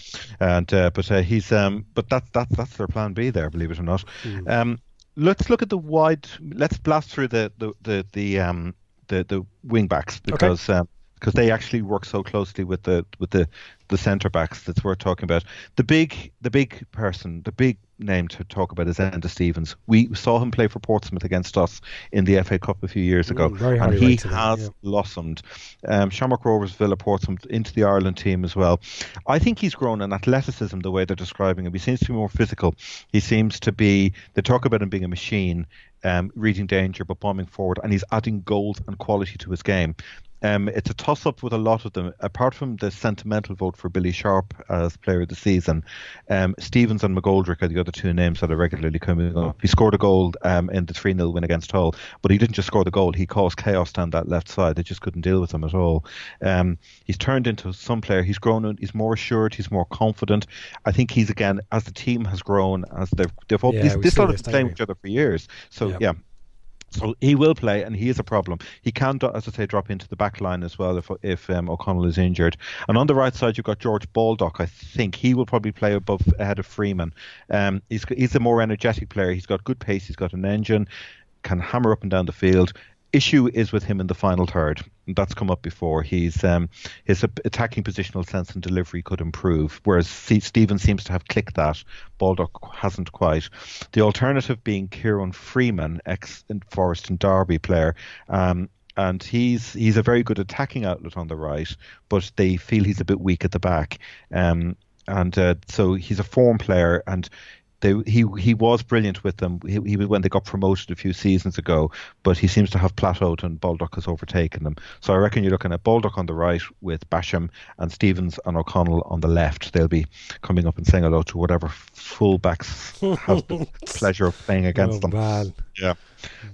[SPEAKER 2] and uh, but uh, he's um, but that's that's that's their plan B there. I Believe it or not. Mm. Um, let's look at the wide. Let's blast through the the the, the um the the wing backs because okay. um, because they actually work so closely with the with the the centre backs that's worth talking about. The big the big person, the big name to talk about is Enda Stevens. We saw him play for Portsmouth against us in the FA Cup a few years ago,
[SPEAKER 1] mm,
[SPEAKER 2] and he has yeah. blossomed. Um, Shamrock Rovers, Villa, Portsmouth into the Ireland team as well. I think he's grown in athleticism the way they're describing him. He seems to be more physical. He seems to be. They talk about him being a machine. Um, reading danger but bombing forward, and he's adding gold and quality to his game. Um, it's a toss up with a lot of them. Apart from the sentimental vote for Billy Sharp as player of the season, um, Stevens and McGoldrick are the other two names that are regularly coming up. He scored a goal um, in the 3 0 win against Hull, but he didn't just score the goal, he caused chaos down that left side. They just couldn't deal with him at all. Um, he's turned into some player. He's grown, he's more assured, he's more confident. I think he's, again, as the team has grown, as they've, they've yeah, this, this sort of playing with each other for years. So, yeah. yeah so he will play, and he is a problem. He can, as I say, drop into the back line as well if if um, O'Connell is injured. And on the right side, you've got George Baldock. I think he will probably play above ahead of Freeman. Um, he's he's a more energetic player. He's got good pace. He's got an engine. Can hammer up and down the field issue is with him in the final third. That's come up before. He's um, his attacking positional sense and delivery could improve, whereas Stevens seems to have clicked that. Baldock hasn't quite. The alternative being Kieran Freeman, ex Forest and Derby player. Um, and he's he's a very good attacking outlet on the right, but they feel he's a bit weak at the back. Um, and uh, so he's a form player, and they, he he was brilliant with them. He, he when they got promoted a few seasons ago, but he seems to have plateaued and Baldock has overtaken them. So I reckon you're looking at Baldock on the right with Basham and Stevens and O'Connell on the left. They'll be coming up and saying hello to whatever fullbacks *laughs* have the pleasure of playing against
[SPEAKER 1] oh,
[SPEAKER 2] them.
[SPEAKER 1] Man.
[SPEAKER 2] Yeah.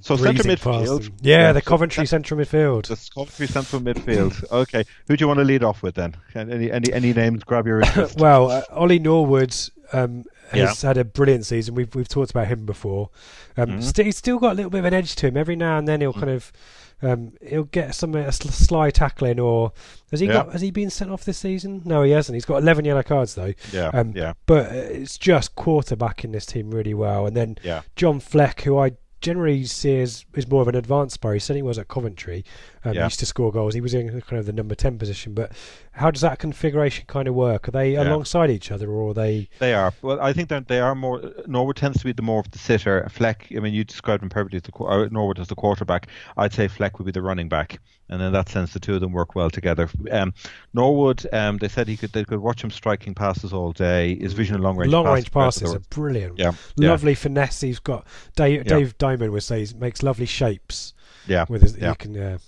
[SPEAKER 2] So centre midfield.
[SPEAKER 1] Yeah, yeah, the Coventry so, central midfield.
[SPEAKER 2] The Coventry central midfield. Okay, who do you want to lead off with then? Any any any names grab your *coughs* interest?
[SPEAKER 1] well, uh, Ollie Norwood um, has yeah. had a brilliant season. We've we've talked about him before. Um, mm-hmm. st- he's still got a little bit of an edge to him. Every now and then he'll mm-hmm. kind of um, he'll get some a sly tackling, or has he yeah. got? Has he been sent off this season? No, he hasn't. He's got eleven yellow cards though.
[SPEAKER 2] Yeah, um, yeah.
[SPEAKER 1] But it's just quarterbacking this team really well, and then
[SPEAKER 2] yeah.
[SPEAKER 1] John Fleck, who I generally see as is more of an advanced player. He certainly was at Coventry. Um, yeah. Used to score goals. He was in kind of the number ten position. But how does that configuration kind of work? Are they yeah. alongside each other, or are they?
[SPEAKER 2] They are. Well, I think they are more. Norwood tends to be the more of the sitter. Fleck. I mean, you described him perfectly. As the, Norwood as the quarterback. I'd say Fleck would be the running back and in that sense, the two of them work well together. Um, Norwood, um, they said he could they could watch him striking passes all day. His vision of long range
[SPEAKER 1] long range passes are brilliant.
[SPEAKER 2] Yeah,
[SPEAKER 1] lovely
[SPEAKER 2] yeah.
[SPEAKER 1] finesse. He's got Dave. Dave Diamond would say he makes lovely shapes.
[SPEAKER 2] Yeah,
[SPEAKER 1] with his
[SPEAKER 2] yeah.
[SPEAKER 1] can. Uh,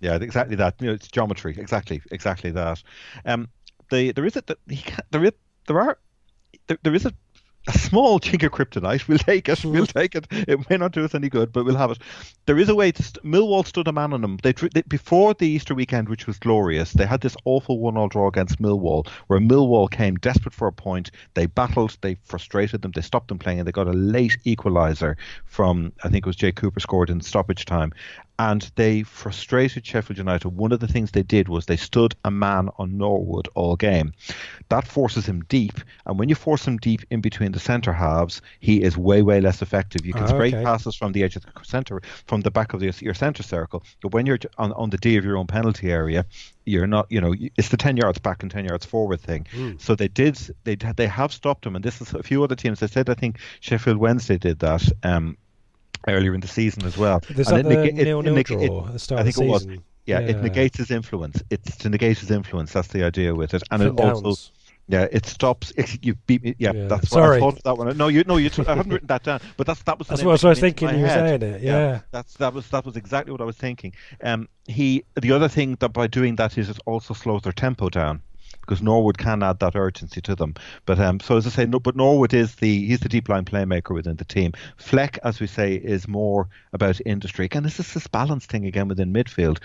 [SPEAKER 2] yeah, exactly that. You know, it's geometry. Exactly, exactly that. Um, the there is a he there is there are there, there is a a small *laughs* chink of kryptonite. We'll take it. We'll take it. It may not do us any good, but we'll have it. There is a way to. St- Millwall stood a man on them. They, they, before the Easter weekend, which was glorious. They had this awful one-all draw against Millwall, where Millwall came desperate for a point. They battled. They frustrated them. They stopped them playing, and they got a late equaliser from I think it was Jake Cooper scored in stoppage time, and they frustrated Sheffield United. One of the things they did was they stood a man on Norwood all game. That forces him deep, and when you force him deep in between the centre halves, he is way way less effective. You can
[SPEAKER 1] Oh,
[SPEAKER 2] spray
[SPEAKER 1] okay.
[SPEAKER 2] passes from the edge of the centre, from the back of the, your centre circle, but when you're on, on the D of your own penalty area, you're not. You know, it's the ten yards back and ten yards forward thing. So they did. They they have stopped him, and this is a few other teams. They said I think Sheffield Wednesday did that. Um, Earlier in the season as well,
[SPEAKER 1] There's
[SPEAKER 2] And
[SPEAKER 1] that
[SPEAKER 2] it nega- it-
[SPEAKER 1] nil
[SPEAKER 2] it
[SPEAKER 1] nil
[SPEAKER 2] it-
[SPEAKER 1] draw at the start
[SPEAKER 2] I think
[SPEAKER 1] of the
[SPEAKER 2] it was.
[SPEAKER 1] season.
[SPEAKER 2] yeah, it negates his influence. It's to negate his influence. That's the idea with it, and
[SPEAKER 1] Finn
[SPEAKER 2] it also
[SPEAKER 1] Downes.
[SPEAKER 2] yeah, it stops. It, you beat me. Yeah,
[SPEAKER 1] Yeah.
[SPEAKER 2] that's
[SPEAKER 1] Sorry.
[SPEAKER 2] what I thought of that one. No, you no, you. I haven't written that down, but that's that was.
[SPEAKER 1] That's what I was
[SPEAKER 2] came into
[SPEAKER 1] thinking you were saying it, yeah.
[SPEAKER 2] that's that was that was exactly what I was thinking. Um, he the other thing that by doing that is it also slows their tempo down. Because Norwood can add that urgency to them, but um, so as I say, no, but Norwood is the he's the deep line playmaker within the team. Fleck, as we say, is more about industry. Again, this is this balance thing again within midfield.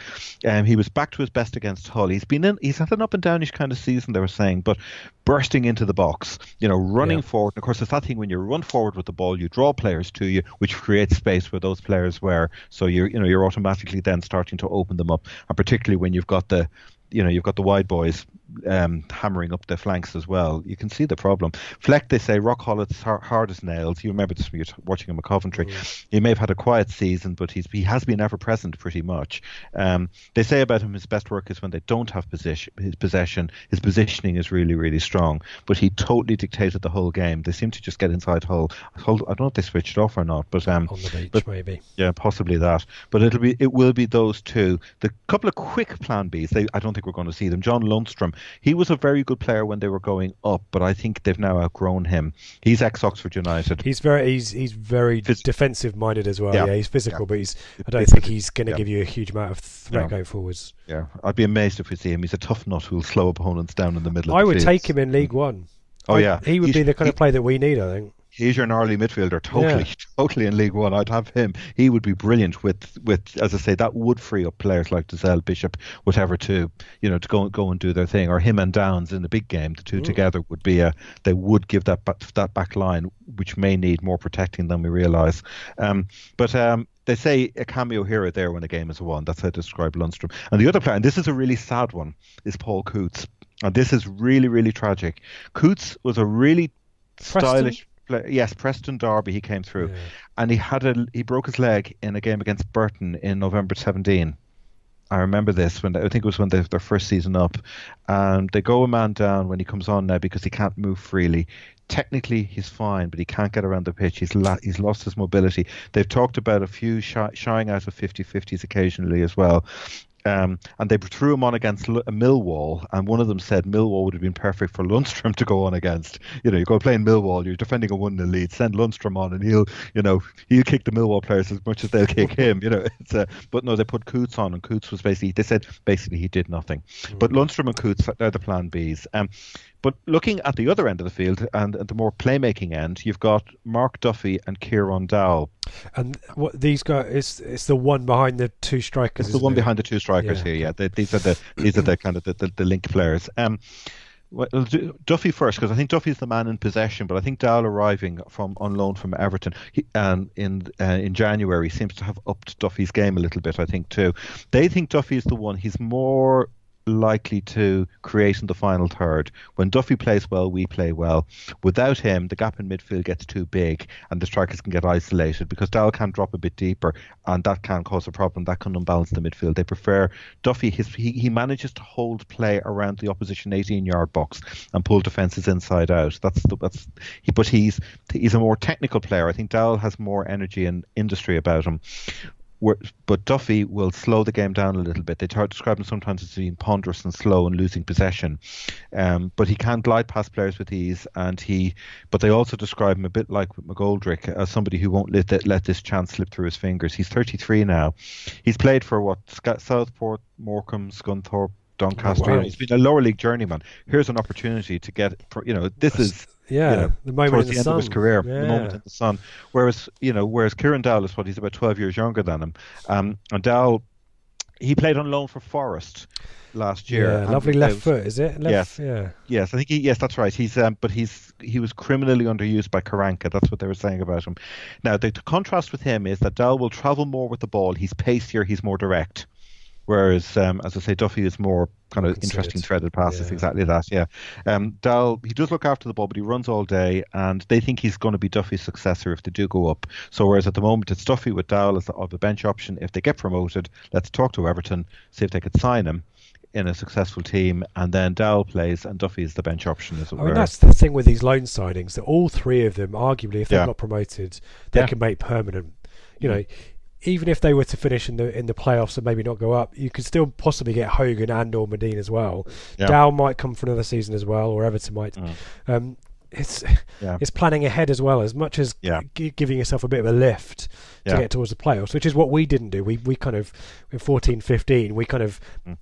[SPEAKER 2] Um, he was back to his best against Hull. He's been in, he's had an up and downish kind of season. They were saying, but bursting into the box, you know, running
[SPEAKER 1] Yeah.
[SPEAKER 2] forward. And of course, it's that thing when you run forward with the ball, you draw players to you, which creates space where those players were. So you're you know you're automatically then starting to open them up, and particularly when you've got the you know you've got the wide boys um, hammering up the flanks as well. You can see the problem. Fleck, they say, rock Hollett's hard, hard as nails. You remember this when you're watching him at Coventry. He may have had a quiet season, but he's he has been ever present pretty much. Um, they say about him his best work is when they don't have position. His possession, his positioning is really really strong. But he totally dictated the whole game. They seem to just get inside Hull. Hull I don't know if they switched off or not, but um,
[SPEAKER 1] on the beach,
[SPEAKER 2] but-
[SPEAKER 1] maybe.
[SPEAKER 2] yeah, possibly that. But it'll be it will be those two. The couple of quick plan Bs. They I don't think we're going to see them. John Lundstram. He was a very good player when they were going up, but I think they've now outgrown him. He's ex Oxford United.
[SPEAKER 1] He's very he's he's very
[SPEAKER 2] Phys-
[SPEAKER 1] defensive minded as well. Yeah,
[SPEAKER 2] Yeah,
[SPEAKER 1] he's physical,
[SPEAKER 2] yeah.
[SPEAKER 1] but he's I don't think he's going to
[SPEAKER 2] yeah.
[SPEAKER 1] give you a huge amount of threat going forwards.
[SPEAKER 2] yeah, I'd be amazed if we see him. He's a tough nut who'll slow opponents down in the middle. of
[SPEAKER 1] I
[SPEAKER 2] the
[SPEAKER 1] would take him in League mm-hmm. One.
[SPEAKER 2] Oh
[SPEAKER 1] I-
[SPEAKER 2] yeah,
[SPEAKER 1] he would be the kind
[SPEAKER 2] he-
[SPEAKER 1] of player that we need. I think.
[SPEAKER 2] He's your gnarly midfielder, totally, *laughs* totally in League One. I'd have him. He would be brilliant with, with as I say, that would free up players like Dozzell, Bishop, whatever, to you know to go go and do their thing, or him and Downes in the big game. The two together would be a. They would give that back, that back line, which may need more protecting than we realise. Um, but um, they say a cameo hero there when a game is won. That's how to describe Lundstram. And the other player, and this is a really sad one, is Paul Coutts. And this is really, really tragic. Coutts was a really
[SPEAKER 1] Preston?
[SPEAKER 2] stylish. Yes, Preston Derby he came through,
[SPEAKER 1] Yeah.
[SPEAKER 2] and he had a he broke his leg in a game against Burton in November 17. I remember this when I think it was when they their first season up, and they go a man down when he comes on now because he can't move freely. Technically, he's fine, but he can't get around the pitch. He's la- he's lost his mobility. They've talked about a few shy- shying out of 50-50s occasionally as well. Um, and they threw him on against L- Millwall, and one of them said Millwall would have been perfect for Lundstram *laughs* to go on against. You know, you go playing Millwall, you're defending a one 0 lead, send Lundstram on, and he'll, you know, he'll kick the Millwall players as much as they'll kick *laughs* him. You know, it's a, but no, they put Coutts on, and Coutts was basically they said basically he did nothing. But Lundstram and Coutts they're the plan Bs. Um, but looking at the other end of the field and at the more playmaking end, you've got Mark Duffy and Kieran Dowell.
[SPEAKER 1] And what these guys it's it's the one behind the two strikers.
[SPEAKER 2] It's the one
[SPEAKER 1] it?
[SPEAKER 2] behind the two strikers
[SPEAKER 1] Yeah,
[SPEAKER 2] here. Yeah, they, these are the these are the kind of the, the, the link players. Um, well, Duffy first because I think Duffy's the man in possession, but I think Dowell arriving from on loan from Everton he, um, in uh, in January seems to have upped Duffy's game a little bit. I think too. They think Duffy is the one. He's more likely to create in the final third. When Duffy plays well, we play well. Without him, the gap in midfield gets too big and the strikers can get isolated because Dowell can drop a bit deeper and that can cause a problem. That can unbalance the midfield. They prefer Duffy. His, he, he manages to hold play around the opposition 18 yard box and pull defences inside out. That's the, that's he, but he's he's a more technical player. I think Dowell has more energy and industry about him but Duffy will slow the game down a little bit. They try to describe him sometimes as being ponderous and slow and losing possession, um, but he can glide past players with ease. And he, but they also describe him a bit like McGoldrick as somebody who won't let that, let this chance slip through his fingers. He's 33 now. He's played for what Southport, Morecambe, Scunthorpe. Doncaster.
[SPEAKER 1] Oh, wow.
[SPEAKER 2] He's been a lower league journeyman. Here's an opportunity to get, you know, this is
[SPEAKER 1] Yeah,
[SPEAKER 2] you know,
[SPEAKER 1] the moment
[SPEAKER 2] towards
[SPEAKER 1] in
[SPEAKER 2] the,
[SPEAKER 1] the,
[SPEAKER 2] end of his career,
[SPEAKER 1] Yeah.
[SPEAKER 2] the moment in the sun. Whereas, you know, whereas Kieran Dowell is what he's about 12 years younger than him. Um, and Dowell, he played on loan for Forest last year.
[SPEAKER 1] Yeah, lovely left
[SPEAKER 2] was-
[SPEAKER 1] foot, is it? Left,
[SPEAKER 2] Yes.
[SPEAKER 1] Yeah.
[SPEAKER 2] Yes, I think he. Yes, that's right. He's um, but he's he was criminally underused by Karanka. That's what they were saying about him. Now the, the contrast with him is that Dowell will travel more with the ball. He's pacier. He's more direct. Whereas, um, as I say, Duffy is more kind of interesting threaded passes.
[SPEAKER 1] Yeah.
[SPEAKER 2] Exactly that. Yeah. Um, Dowell he does look after the ball, but he runs all day, and they think he's going to be Duffy's successor if they do go up. So whereas at the moment it's Duffy with Dowell as the, the bench option. If they get promoted, let's talk to Everton, see if they could sign him in a successful team, and then Dowell plays and Duffy is the bench option as it
[SPEAKER 1] I mean, that's the thing with these loan signings that all three of them, arguably, if they
[SPEAKER 2] Yeah.
[SPEAKER 1] got promoted, they
[SPEAKER 2] Yeah.
[SPEAKER 1] can make permanent. You know, even if they were to finish in the in the playoffs and maybe not go up, you could still possibly get Hogan and or Madine as well.
[SPEAKER 2] Yeah.
[SPEAKER 1] Dow might come for another season as well, or Everton might.
[SPEAKER 2] Mm.
[SPEAKER 1] Um, it's
[SPEAKER 2] Yeah.
[SPEAKER 1] it's planning ahead as well as much as
[SPEAKER 2] Yeah.
[SPEAKER 1] g- giving yourself a bit of a lift to
[SPEAKER 2] Yeah.
[SPEAKER 1] get towards the playoffs, which is what we didn't do. We we kind of in 14, 15, we kind of
[SPEAKER 2] Mm.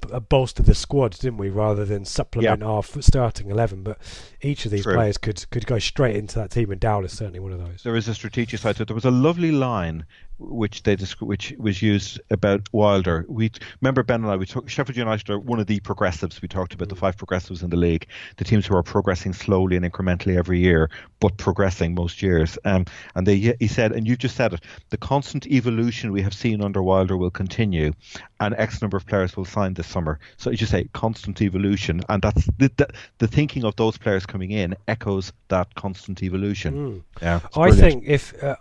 [SPEAKER 1] b- bolstered the squad, didn't we, rather than supplement our f- starting eleven. But each of these
[SPEAKER 2] True.
[SPEAKER 1] players could could go straight into that team, and Dowell is certainly one of those.
[SPEAKER 2] there is a strategic side to it. There was a lovely line which they which was used about Wilder. We remember Ben and I. We took Sheffield United are one of the progressives. We talked about the five progressives in the league, the teams who are progressing slowly and incrementally every year, but progressing most years. Um, and they he said, and you just said it, the constant evolution we have seen under Wilder will continue, and X number of players will sign this summer. So you just say constant evolution, and that's the, the, the thinking of those players coming in echoes that constant evolution. Yeah,
[SPEAKER 1] I think if uh,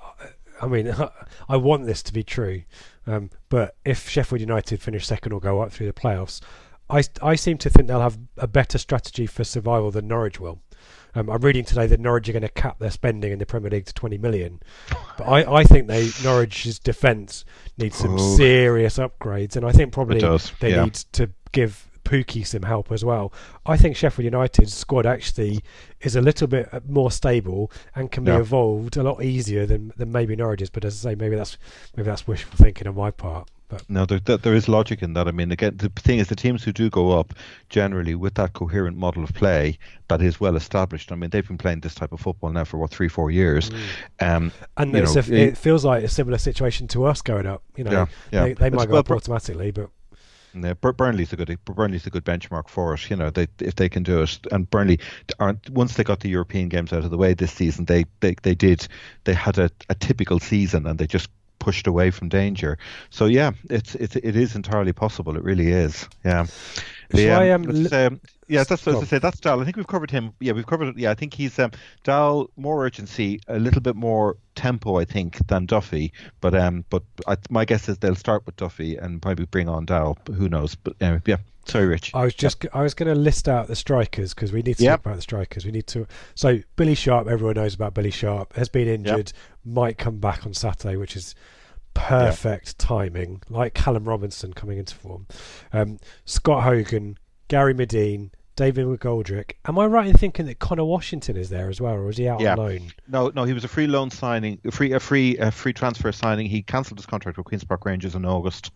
[SPEAKER 1] I mean *laughs* I want this to be true, um, but if Sheffield United finish second or go up through the playoffs, I I seem to think they'll have a better strategy for survival than Norwich will. Um, I'm reading today that Norwich are going to cap their spending in the Premier League to 20 million, but I, I think they Norwich's defence needs some
[SPEAKER 2] Oh.
[SPEAKER 1] serious upgrades, and I think probably they
[SPEAKER 2] yeah.
[SPEAKER 1] need to give Pukki some help as well. I think Sheffield United's squad actually is a little bit uh, more stable and can be
[SPEAKER 2] Yeah.
[SPEAKER 1] evolved a lot easier than, than maybe Norwich's. But as I say, maybe that's maybe that's wishful thinking on my part. But
[SPEAKER 2] No, there, there, is logic in that. I mean, again, the thing is, the teams who do go up generally with that coherent model of play that is well established. I mean, they've been playing this type of football now for what three, four years. Um,
[SPEAKER 1] and
[SPEAKER 2] you know,
[SPEAKER 1] a, it feels like a similar situation to us going up. You know,
[SPEAKER 2] Yeah, yeah.
[SPEAKER 1] they, they
[SPEAKER 2] It's
[SPEAKER 1] might go
[SPEAKER 2] well
[SPEAKER 1] up automatically, but
[SPEAKER 2] Yeah, Bur- Burnley's a good Burnley's a good benchmark for it. You know, they if they can do it, and Burnley aren't once they got the European games out of the way this season, they they, they did they had a, a typical season and they just pushed away from danger. So yeah, it's it's it is entirely possible. It really is. Yeah.
[SPEAKER 1] Shall I, um,
[SPEAKER 2] um, yeah, that's what I was say. That's Dal. I think we've covered him. Yeah, we've covered. Yeah, I think he's um, Dal more urgency, a little bit more tempo, I think, than Duffy. But um, but I, my guess is they'll start with Duffy and probably bring on Dal. Who knows? But anyway, yeah. Sorry, Rich.
[SPEAKER 1] I was just I was going to list out the strikers because we need to
[SPEAKER 2] Yep.
[SPEAKER 1] talk about the strikers. We need to. So Billy Sharp, everyone knows about Billy Sharp, has been injured, might come back on Saturday, which is perfect timing, like Callum Robinson coming into form. Um, Scott Hogan, Gary Madine, David McGoldrick. Am I right in thinking that Connor Washington is there as well, or is he out
[SPEAKER 2] Yeah.
[SPEAKER 1] on loan?
[SPEAKER 2] No, no, he was a free loan signing, a free, a free, a free transfer signing. He cancelled his contract with Queens Park Rangers in August,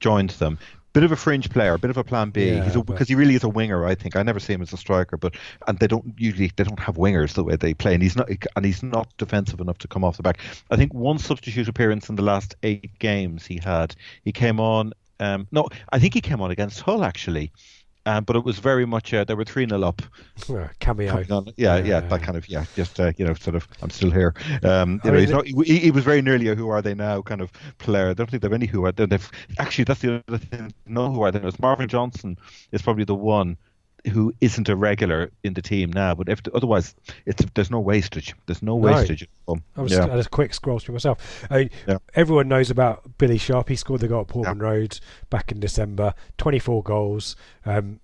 [SPEAKER 2] joined them. Bit of a fringe player, bit of a plan B.
[SPEAKER 1] Yeah,
[SPEAKER 2] He's a, because he really is a winger. I think I never see him as a striker, but and they don't usually they don't have wingers the way they play, and he's not and he's not defensive enough to come off the back. I think one substitute appearance in the last eight games he had. He came on. Um, no, I think he came on against Hull actually. Um, but it was very much uh, they were three 0 up
[SPEAKER 1] Uh, cameo.
[SPEAKER 2] on. Yeah, yeah,
[SPEAKER 1] Yeah.
[SPEAKER 2] that kind of yeah, just uh, you know, sort of. I'm still here. Um,
[SPEAKER 1] I
[SPEAKER 2] you know,
[SPEAKER 1] mean,
[SPEAKER 2] he's not, he, he was very nearly a who are they now kind of player. I don't think they've any who are they. They've actually that's the other thing. No, who are they? It's Marvin Johnson is probably the one who isn't a regular in the team now. But if otherwise, it's there's no wastage. There's no wastage. Um,
[SPEAKER 1] I was
[SPEAKER 2] yeah.
[SPEAKER 1] I just quick scroll through myself. I mean,
[SPEAKER 2] Yeah.
[SPEAKER 1] Everyone knows about Billy Sharp. He scored the goal at Portman Road back in December. Twenty-four goals. Um,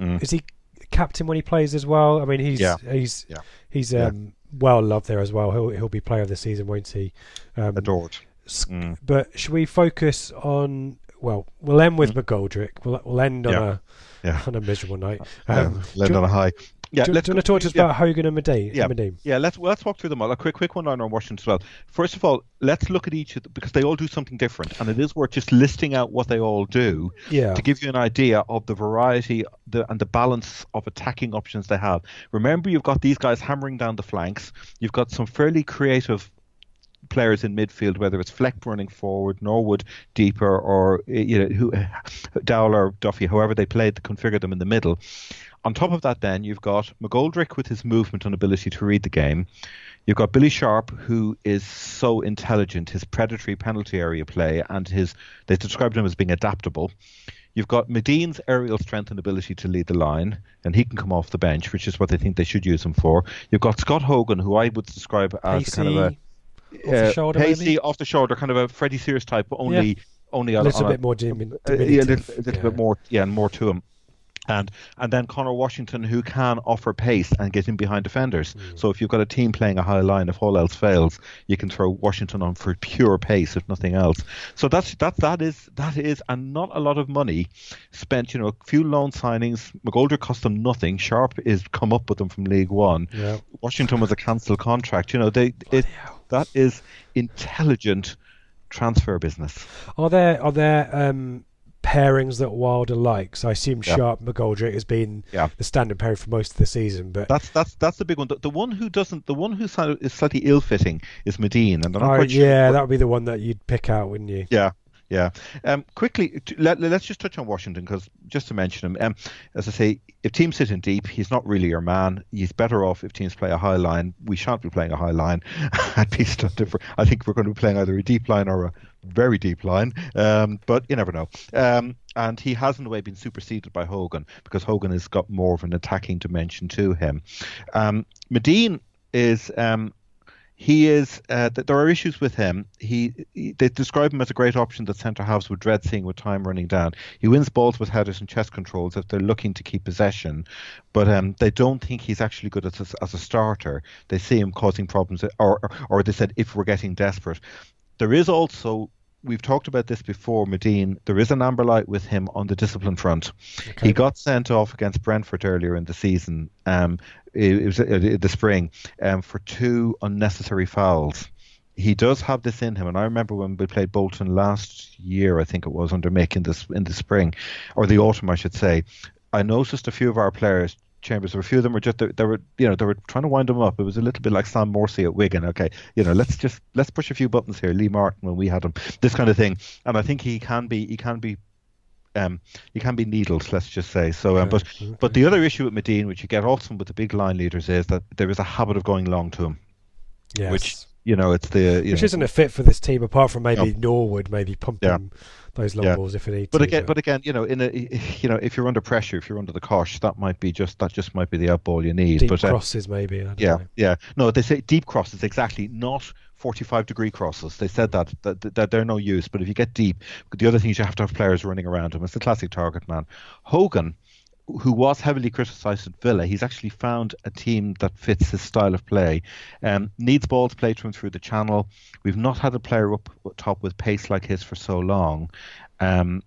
[SPEAKER 2] Mm.
[SPEAKER 1] Is he captain when he plays as well? I mean, he's
[SPEAKER 2] Yeah.
[SPEAKER 1] he's
[SPEAKER 2] Yeah.
[SPEAKER 1] he's
[SPEAKER 2] Yeah.
[SPEAKER 1] um, well loved there as well. He'll he'll be player of the season, won't he? Um,
[SPEAKER 2] adored. Mm.
[SPEAKER 1] But should we focus on? Well, we'll end with McGoldrick. We'll we'll end on
[SPEAKER 2] Mm. Yeah.
[SPEAKER 1] a
[SPEAKER 2] Yeah.
[SPEAKER 1] on a miserable night.
[SPEAKER 2] Yeah, *laughs*
[SPEAKER 1] Um,
[SPEAKER 2] land
[SPEAKER 1] do-
[SPEAKER 2] on a high. Yeah,
[SPEAKER 1] do,
[SPEAKER 2] let's
[SPEAKER 1] do you want to talk to us
[SPEAKER 2] yeah.
[SPEAKER 1] about Hogan and Madine?
[SPEAKER 2] Yeah,
[SPEAKER 1] Madine?
[SPEAKER 2] yeah. Let's well, let's walk through them all. A quick, quick one on our Washington as well. First of all, let's look at each of them because they all do something different, and it is worth just listing out what they all do
[SPEAKER 1] Yeah.
[SPEAKER 2] to give you an idea of the variety the, and the balance of attacking options they have. Remember, you've got these guys hammering down the flanks. You've got some fairly creative players in midfield, whether it's Fleck running forward, Norwood deeper, or eh, you know who *laughs* Dowler, Duffy, however they played to configure them in the middle. On top of that, then you've got McGoldrick with his movement and ability to read the game. You've got Billy Sharp, who is so intelligent, his predatory penalty area play, and his they described him as being adaptable. You've got Madine's aerial strength and ability to lead the line, and he can come off the bench, which is what they think they should use him for. You've got Scott Hogan, who I would describe as kind of a
[SPEAKER 1] Pacey, off the shoulder, maybe?
[SPEAKER 2] off the shoulder, kind of a Freddie Sears type, but only only
[SPEAKER 1] a
[SPEAKER 2] on,
[SPEAKER 1] little
[SPEAKER 2] on
[SPEAKER 1] bit more dim-
[SPEAKER 2] uh, yeah, a little, a little
[SPEAKER 1] Yeah.
[SPEAKER 2] bit more, yeah, and more to him. And and then Connor Washington, who can offer pace and get in behind defenders.
[SPEAKER 1] Hmm.
[SPEAKER 2] So if you've got a team playing a high line, if all else fails, you can throw Washington on for pure pace, if nothing else. So that's that that is that is, and not a lot of money spent. You know, a few loan signings. McGoldrick cost them nothing. Sharp is come up with them from League One.
[SPEAKER 1] Yeah.
[SPEAKER 2] Washington was a cancelled contract. You know, they it that is intelligent transfer business.
[SPEAKER 1] Are there are there um, pairings that Wilder likes? I assume
[SPEAKER 2] Yeah.
[SPEAKER 1] Sharp McGoldrick has been
[SPEAKER 2] Yeah.
[SPEAKER 1] the standard pairing for most of the season, but
[SPEAKER 2] That's that's that's the big one. The, the one who doesn't, the one who is slightly ill-fitting is Madine, and I'm not
[SPEAKER 1] Oh,
[SPEAKER 2] quite
[SPEAKER 1] yeah,
[SPEAKER 2] what-
[SPEAKER 1] that would be the one that you'd pick out, wouldn't you?
[SPEAKER 2] Yeah, yeah. Um, quickly, let, let's just touch on Washington because just to mention him, um, as I say, if teams sit in deep, he's not really your man. He's better off if teams play a high line. We shan't be playing a high line. *laughs* Be stunned I think we're going to be playing either a deep line or a very deep line, um, but you never know. Um, and he has, in a way, been superseded by Hogan because Hogan has got more of an attacking dimension to him. Um, Madine is. Um, he is. Uh, th- there are issues with him. He, he they describe him as a great option that centre halves would dread seeing with time running down. He wins balls with headers and chest controls if they're looking to keep possession, but um, they don't think he's actually good as a, as a starter. They see him causing problems, or or they said if we're getting desperate. There is also. We've talked about this before, Madine. There is an amber light with him on the discipline front. He got sent off against Brentford earlier in the season. Um, it, it was uh, the spring um, for two unnecessary fouls. He does have this in him, and I remember when we played Bolton last year. I think it was under Mick in this in the spring, or the autumn, I should say. I noticed a few of our players. Chambers, a few of them were just they, they were you know they were trying to wind him up. It was a little bit like Sam Morsy at Wigan. Okay, you know let's just let's push a few buttons here. Lee Martin when we had him, this kind of thing. And I think he can be he can be um, he can be needled, let's just say. So, um, but but the other issue with Madine, which you get often with the big line leaders, is that there is a habit of going long to him,
[SPEAKER 1] Yes.
[SPEAKER 2] which you know it's the
[SPEAKER 1] which
[SPEAKER 2] know,
[SPEAKER 1] isn't a fit for this team, apart from maybe
[SPEAKER 2] No.
[SPEAKER 1] Norwood, maybe pumping
[SPEAKER 2] Yeah.
[SPEAKER 1] those long
[SPEAKER 2] Yeah.
[SPEAKER 1] balls if they need
[SPEAKER 2] But
[SPEAKER 1] to.
[SPEAKER 2] again, but again, you know, in a you know, if you're under pressure, if you're under the cosh, that might be just that just might be the outball you need.
[SPEAKER 1] deep
[SPEAKER 2] but uh,
[SPEAKER 1] crosses, maybe. I don't
[SPEAKER 2] yeah,
[SPEAKER 1] know.
[SPEAKER 2] yeah, no, they say deep crosses exactly, not 45 degree crosses. They said that, that that they're no use. But if you get deep, the other thing is you have to have players running around him. It's the classic target man. Hogan, who was heavily criticised at Villa, he's actually found a team that fits his style of play. Um, needs balls played to him through the channel. We've not had a player up top with pace like his for so long. Um,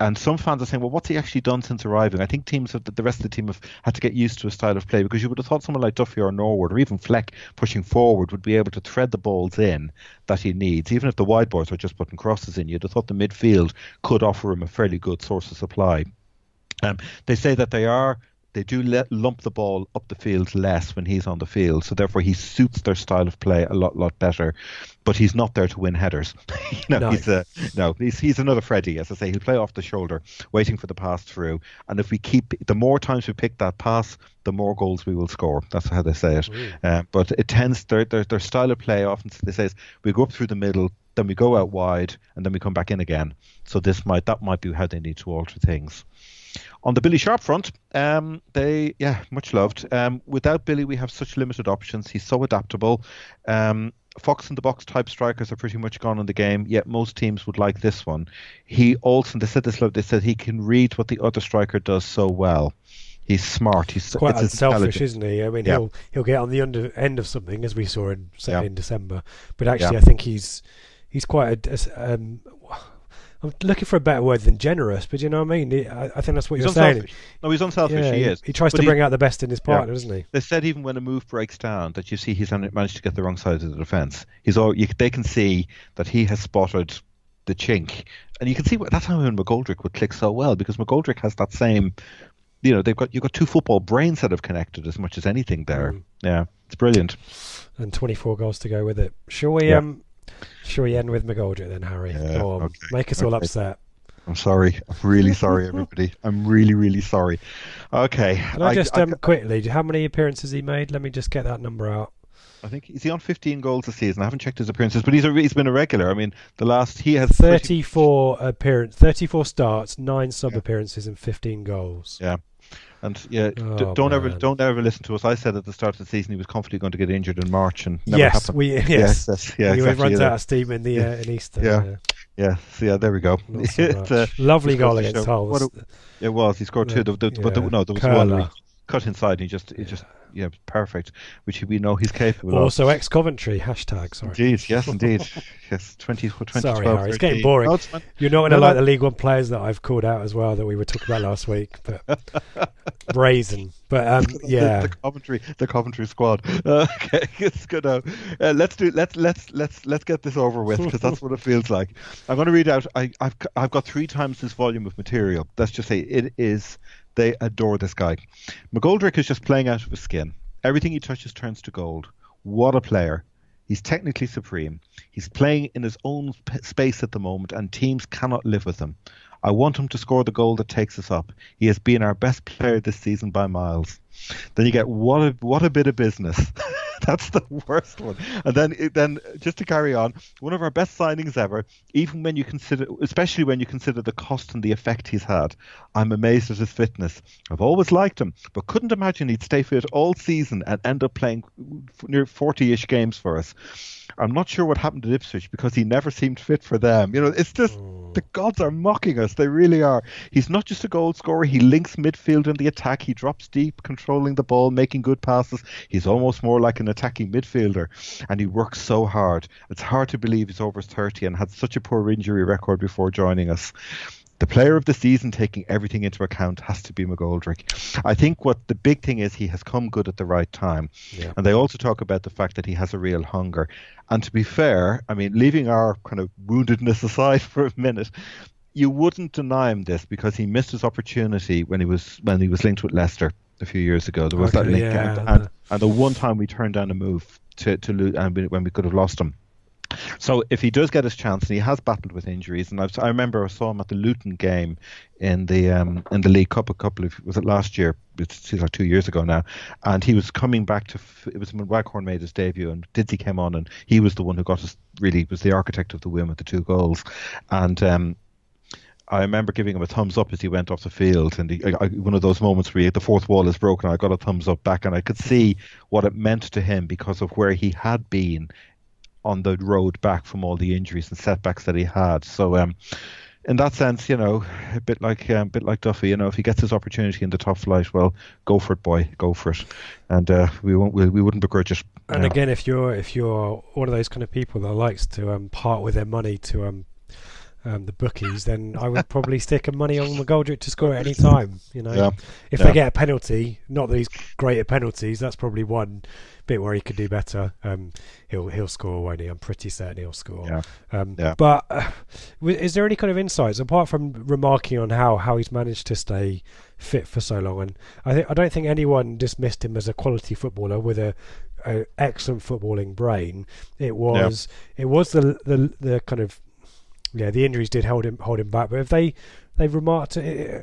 [SPEAKER 2] and some fans are saying, well, what's he actually done since arriving? I think teams have, the rest of the team have had to get used to a style of play because you would have thought someone like Duffy or Norwood or even Fleck pushing forward would be able to thread the balls in that he needs. Even if the wide boys are just putting crosses in, you'd have thought the midfield could offer him a fairly good source of supply. Um, they say that they are they do let, lump the ball up the field less when he's on the field, so therefore he suits their style of play a lot lot better. But he's not there to win headers. *laughs* you know,
[SPEAKER 1] No.
[SPEAKER 2] he's a, no, he's he's another Freddie, as I say. He'll play off the shoulder, waiting for the pass through. And if we keep the more times we pick that pass, the more goals we will score. That's how they say it. Uh, but it tends their, their their style of play often they say is we go up through the middle, then we go out wide, and then we come back in again. So this might that might be how they need to alter things. On the Billy Sharp front, um, they yeah much loved. Um, without Billy, we have such limited options. He's so adaptable. Um, Fox in the box type strikers are pretty much gone in the game. Yet most teams would like this one. He also they said this love. They said he can read what the other striker does so well. He's smart. He's
[SPEAKER 1] Quite unselfish, isn't he? I mean,
[SPEAKER 2] Yeah.
[SPEAKER 1] he'll he'll get on the under end of something as we saw in say
[SPEAKER 2] Yeah.
[SPEAKER 1] in December. But actually,
[SPEAKER 2] Yeah.
[SPEAKER 1] I think he's he's quite a. um, I'm looking for a better word than generous, but you know what I mean. I, I think that's what
[SPEAKER 2] He's
[SPEAKER 1] you're saying.
[SPEAKER 2] No, he's unselfish.
[SPEAKER 1] Yeah,
[SPEAKER 2] he is.
[SPEAKER 1] He tries
[SPEAKER 2] But
[SPEAKER 1] to
[SPEAKER 2] he-
[SPEAKER 1] bring out the best in his
[SPEAKER 2] Yeah.
[SPEAKER 1] partner, doesn't he?
[SPEAKER 2] They said even when a move breaks down, that you see he's managed to get the wrong side of the defence. He's all you, they can see that he has spotted the chink, and you can see what, that's how him and McGoldrick would click so well because McGoldrick has that same, you know, they've got you've got two football brains that have connected as much as anything there.
[SPEAKER 1] Mm.
[SPEAKER 2] Yeah, it's brilliant.
[SPEAKER 1] And 24 goals to go with it. Shall we?
[SPEAKER 2] Yeah.
[SPEAKER 1] Um, shall we end with McGoldrick then, Harry?
[SPEAKER 2] Yeah,
[SPEAKER 1] Go on,
[SPEAKER 2] okay,
[SPEAKER 1] make us all upset.
[SPEAKER 2] I'm sorry. I'm really sorry, *laughs* everybody. I'm really, really sorry. Okay.
[SPEAKER 1] Can I, just um, quickly? How many appearances he made? Let me just get that number out.
[SPEAKER 2] I think is he on 15 goals a season? I haven't checked his appearances, but he's a, he's been a regular. I mean, the last he has 30
[SPEAKER 1] 34 appearance, 34 starts, nine sub appearances, and 15 goals.
[SPEAKER 2] Yeah. And yeah, d-
[SPEAKER 1] Oh,
[SPEAKER 2] don't ever don't ever listen to us. I said at the start of the season he was confidently going to get injured in March, and never
[SPEAKER 1] yes,
[SPEAKER 2] happened.
[SPEAKER 1] we yes,
[SPEAKER 2] yes, that's- yeah,
[SPEAKER 1] he
[SPEAKER 2] exactly.
[SPEAKER 1] runs
[SPEAKER 2] yeah.
[SPEAKER 1] out of steam in the
[SPEAKER 2] Yeah.
[SPEAKER 1] uh, in Easter.
[SPEAKER 2] Yeah. Yeah, so yeah, there we go.
[SPEAKER 1] So *laughs* much.
[SPEAKER 2] uh,
[SPEAKER 1] Lovely goal against Hull.
[SPEAKER 2] it was. He scored two.
[SPEAKER 1] The-
[SPEAKER 2] The, the, But the, no, there was one
[SPEAKER 1] curler.
[SPEAKER 2] Cut inside. And he just, he just, yeah, perfect. Which we know he's capable of.
[SPEAKER 1] Also, ex Coventry hashtag. Sorry,
[SPEAKER 2] Indeed, yes, indeed. *laughs* yes, 20, 20
[SPEAKER 1] sorry,
[SPEAKER 2] 12,
[SPEAKER 1] Harry. It's getting boring.
[SPEAKER 2] No, it's.
[SPEAKER 1] You're not going to
[SPEAKER 2] No,
[SPEAKER 1] like
[SPEAKER 2] no.
[SPEAKER 1] the League One players that I've called out as well that we were talking about last week, but *laughs* brazen. But um, *laughs* yeah,
[SPEAKER 2] the Coventry, the Coventry squad. Uh, okay, it's good. Uh, let's do. Let's let's let's let's get this over with because that's what it feels like. I'm going to read out. I, I've I've got three times this volume of material. Let's just say it is. They adore this guy. McGoldrick is just playing out of his skin. Everything he touches turns to gold. What a player! He's technically supreme. He's playing in his own space at the moment, and teams cannot live with him. I want him to score the goal that takes us up. He has been our best player this season by miles. Then you get what a what a bit of business. *laughs* That's the worst one. And then then just to carry on, one of our best signings ever. Even when you consider, especially when you consider the cost and the effect he's had, I'm amazed at his fitness. I've always liked him, but couldn't imagine he'd stay fit all season and end up playing near 40-ish games for us. I'm not sure what happened at Ipswich because he never seemed fit for them. You know, it's just the gods are mocking us. They really are. He's not just a goal scorer. He links midfield and the attack. He drops deep, controlling the ball, making good passes. He's almost more like an attacking midfielder, and he works so hard. It's hard to believe he's over 30 and had such a poor injury record before joining us. The player of the season, taking everything into account, has to be McGoldrick. I think what the big thing is, he has come good at the right time.
[SPEAKER 1] Yeah.
[SPEAKER 2] And they also talk about the fact that he has a real hunger. And to be fair, I mean, leaving our kind of woundedness *laughs* aside for a minute, you wouldn't deny him this because he missed his opportunity when he was when he was linked with Leicester a few years ago. There was that link,
[SPEAKER 1] yeah,
[SPEAKER 2] and, and,
[SPEAKER 1] the-
[SPEAKER 2] and the one time we turned down a move to to lose, and we, when we could have lost him. So if he does get his chance, and he has battled with injuries, and I've, I remember I saw him at the Luton game in the um, in the League Cup a couple of was it last year? It seems like two years ago now, and he was coming back to. It was when Waghorn made his debut, and Didzy came on, and he was the one who got us. Really, was the architect of the win with the two goals, and. Um, I remember giving him a thumbs up as he went off the field, and he, I, I, one of those moments where the fourth wall is broken. I got a thumbs up back, and I could see what it meant to him because of where he had been on the road back from all the injuries and setbacks that he had. So, um, in that sense, you know, a bit like um, a bit like Duffy, you know, if he gets his opportunity in the top flight, well, go for it, boy, go for it, and uh, we won't we, we wouldn't begrudge it.
[SPEAKER 1] And
[SPEAKER 2] No.
[SPEAKER 1] again, if you're if you're one of those kind of people that likes to um, part with their money to um, um, the bookies, then I would probably stick a money on McGoldrick to score at any time. You know,
[SPEAKER 2] Yeah.
[SPEAKER 1] if
[SPEAKER 2] Yeah.
[SPEAKER 1] they get a penalty, not that he's great at penalties, that's probably one bit where he could do better. Um, he'll he'll score, won't he? I'm pretty certain he'll score.
[SPEAKER 2] Yeah.
[SPEAKER 1] Um,
[SPEAKER 2] Yeah.
[SPEAKER 1] But uh, is there any kind of insights apart from remarking on how, how he's managed to stay fit for so long? And I think I don't think anyone dismissed him as a quality footballer with a, a excellent footballing brain. It was it was the the the kind of yeah the injuries did hold him hold him back. But if they they remarked. Uh,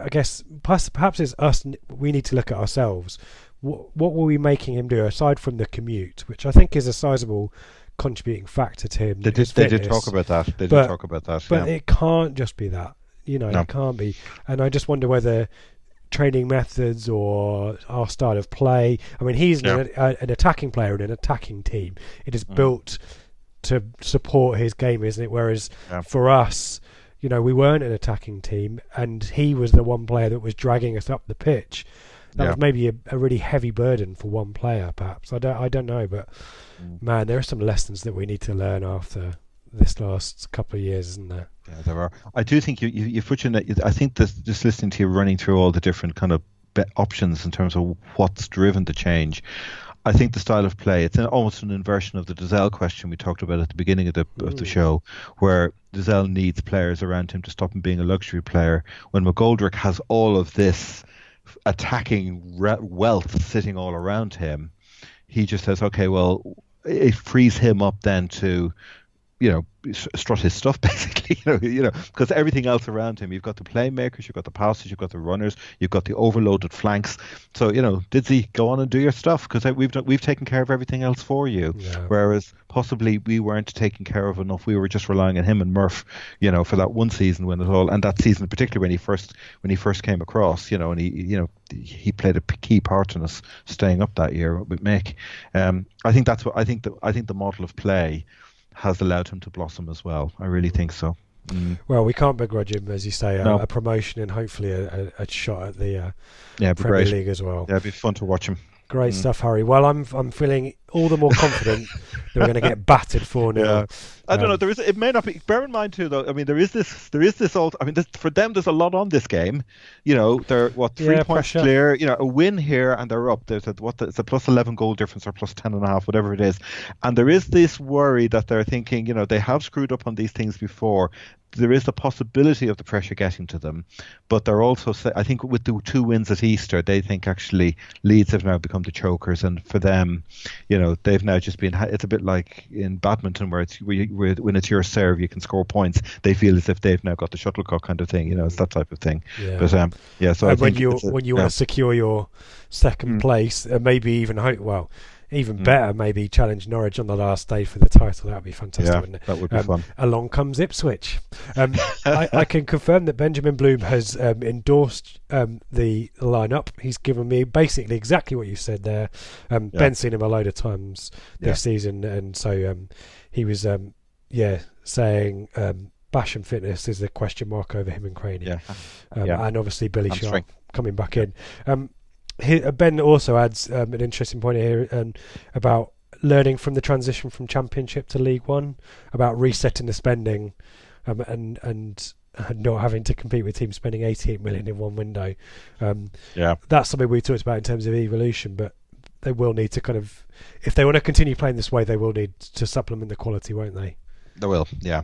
[SPEAKER 1] I guess perhaps, perhaps it's us. We need to look at ourselves. What what were we making him do aside from the commute, which I think is a sizable contributing factor to him.
[SPEAKER 2] They did. They did talk about that. They
[SPEAKER 1] But-
[SPEAKER 2] did talk about that.
[SPEAKER 1] But
[SPEAKER 2] yeah.
[SPEAKER 1] it can't just be that. You know,
[SPEAKER 2] No.
[SPEAKER 1] it can't be. And I just wonder whether training methods or our style of play. I mean, he's
[SPEAKER 2] Yeah.
[SPEAKER 1] an, a, an attacking player in an attacking team. It is
[SPEAKER 2] Mm.
[SPEAKER 1] built to support his game, isn't it? Whereas
[SPEAKER 2] Yeah.
[SPEAKER 1] for us, you know, we weren't an attacking team, and he was the one player that was dragging us up the pitch. That
[SPEAKER 2] Yeah.
[SPEAKER 1] was maybe a, a really heavy burden for one player, perhaps. I don't, I don't know, but
[SPEAKER 2] Mm.
[SPEAKER 1] man, there are some lessons that we need to learn after this last couple of years, isn't there?
[SPEAKER 2] Yeah, there are. I do think you you, you put your. I think this, just listening to you running through all the different kind of options in terms of what's driven the change. I think the style of play, it's an, almost an inversion of the Dozzell question we talked about at the beginning of the, mm. of the mm. show, where Dozzell needs players around him to stop him being a luxury player. When McGoldrick has all of this attacking re- wealth sitting all around him, he just says, okay, well, it frees him up then to you know strut his stuff *laughs* basically you know you know because everything else around him you've got the playmakers you've got the passers you've got the runners you've got the overloaded flanks. So you know did he go on and do your stuff because we've done, we've taken care of everything else for you. Yeah. whereas possibly we weren't taken care of enough we were just relying on him and Murph you know for that one season when it all and that season particularly when he first when he first came across you know and he you know he played a key part in us staying up that year with Mick. Um, I think that's what I think the I think the model of play has allowed him to blossom as well. I really think so.
[SPEAKER 1] Mm. Well, we can't begrudge him, as you say, a, no. a promotion and hopefully a, a, a shot at the uh, yeah, Premier great. League as well.
[SPEAKER 2] Yeah, it'd be fun to watch him.
[SPEAKER 1] Great mm. stuff, Harry. Well, I'm I'm feeling all the more confident that we're going to get *laughs* battered for now. Yeah.
[SPEAKER 2] I don't um, know. There is. It may not be. Bear in mind too, though. I mean, there is this. There is this. All. I mean, this, for them, there's a lot on this game. You know, they're what three yeah, points pressure. clear. You know, a win here and they're up. There's a what? It's a plus eleven goal difference or plus ten and a half, whatever it is. And there is this worry that they're thinking. You know, they have screwed up on these things before there is the possibility of the pressure getting to them, but they're also. I think with the two wins at Easter, they think actually Leeds have now become the chokers, and for them, you know, they've now just been. It's a bit like in badminton where it's where, where when it's your serve, you can score points. They feel as if they've now got the shuttlecock kind of thing. You know, it's that type of thing. Yeah. But um, yeah. So
[SPEAKER 1] when you when you want to secure your second mm. place, uh, maybe even hope well even mm. better, maybe challenge Norwich on the last day for the title. That would be fantastic,
[SPEAKER 2] yeah,
[SPEAKER 1] wouldn't it?
[SPEAKER 2] That would be um, fun.
[SPEAKER 1] Along comes Ipswich. Um, *laughs* I, I, can confirm that Benjamin Bloom has um, endorsed um, the lineup. He's given me basically exactly what you said there. Um, yeah. Ben's seen him a load of times this yeah. season, and so um, he was, yeah, saying. Basham fitness is the question mark over him and Cranie, yeah. yeah. and obviously Billy Sharp coming back in. Um, he, uh, Ben also adds um, an interesting point here um, about learning from the transition from Championship to League One, about resetting the spending, um, and and not having to compete with teams spending 88 million in one window. Um,
[SPEAKER 2] yeah,
[SPEAKER 1] that's something we talked about in terms of evolution, but they will need to kind of, if they want to continue playing this way, they will need to supplement the quality, won't they?
[SPEAKER 2] They will, yeah.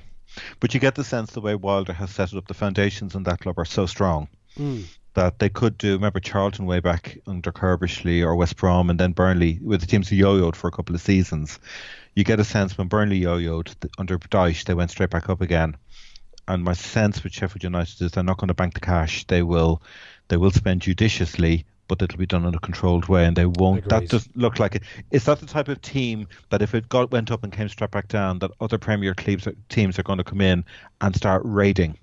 [SPEAKER 2] But you get the sense the way Wilder has set up, the foundations in that club are so strong. Mm that they could do. Remember Charlton way back under Curbishley or West Brom, and then Burnley, with the teams who yo-yoed for a couple of seasons. You get a sense when Burnley yo-yoed under Dyche, they went straight back up again. And my sense with Sheffield United is they're not going to bank the cash. They will, they will spend judiciously, but it'll be done in a controlled way, and they won't. Agreed. That doesn't look like it. Is that the type of team that if it got went up and came straight back down, that other Premier teams teams are going to come in and start raiding?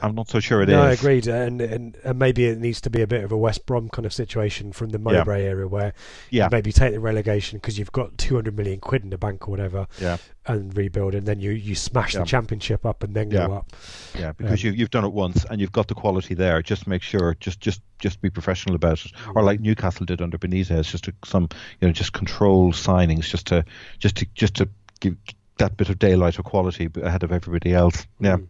[SPEAKER 2] I'm not so sure it
[SPEAKER 1] no,
[SPEAKER 2] is.
[SPEAKER 1] I agreed, and, and, and maybe it needs to be a bit of a West Brom kind of situation from the Mowbray yeah. area where yeah. you maybe take the relegation because you've got 200 million quid in the bank or whatever,
[SPEAKER 2] yeah.
[SPEAKER 1] and rebuild, and then you, you smash yeah. the championship up and then
[SPEAKER 2] go
[SPEAKER 1] up.
[SPEAKER 2] Yeah, because um, you you've done it once and you've got the quality there. Just make sure, just just just be professional about it, or like Newcastle did under Benitez, just to some you know just control signings, just to just to just to give that bit of daylight or quality ahead of everybody else. Yeah. Mm.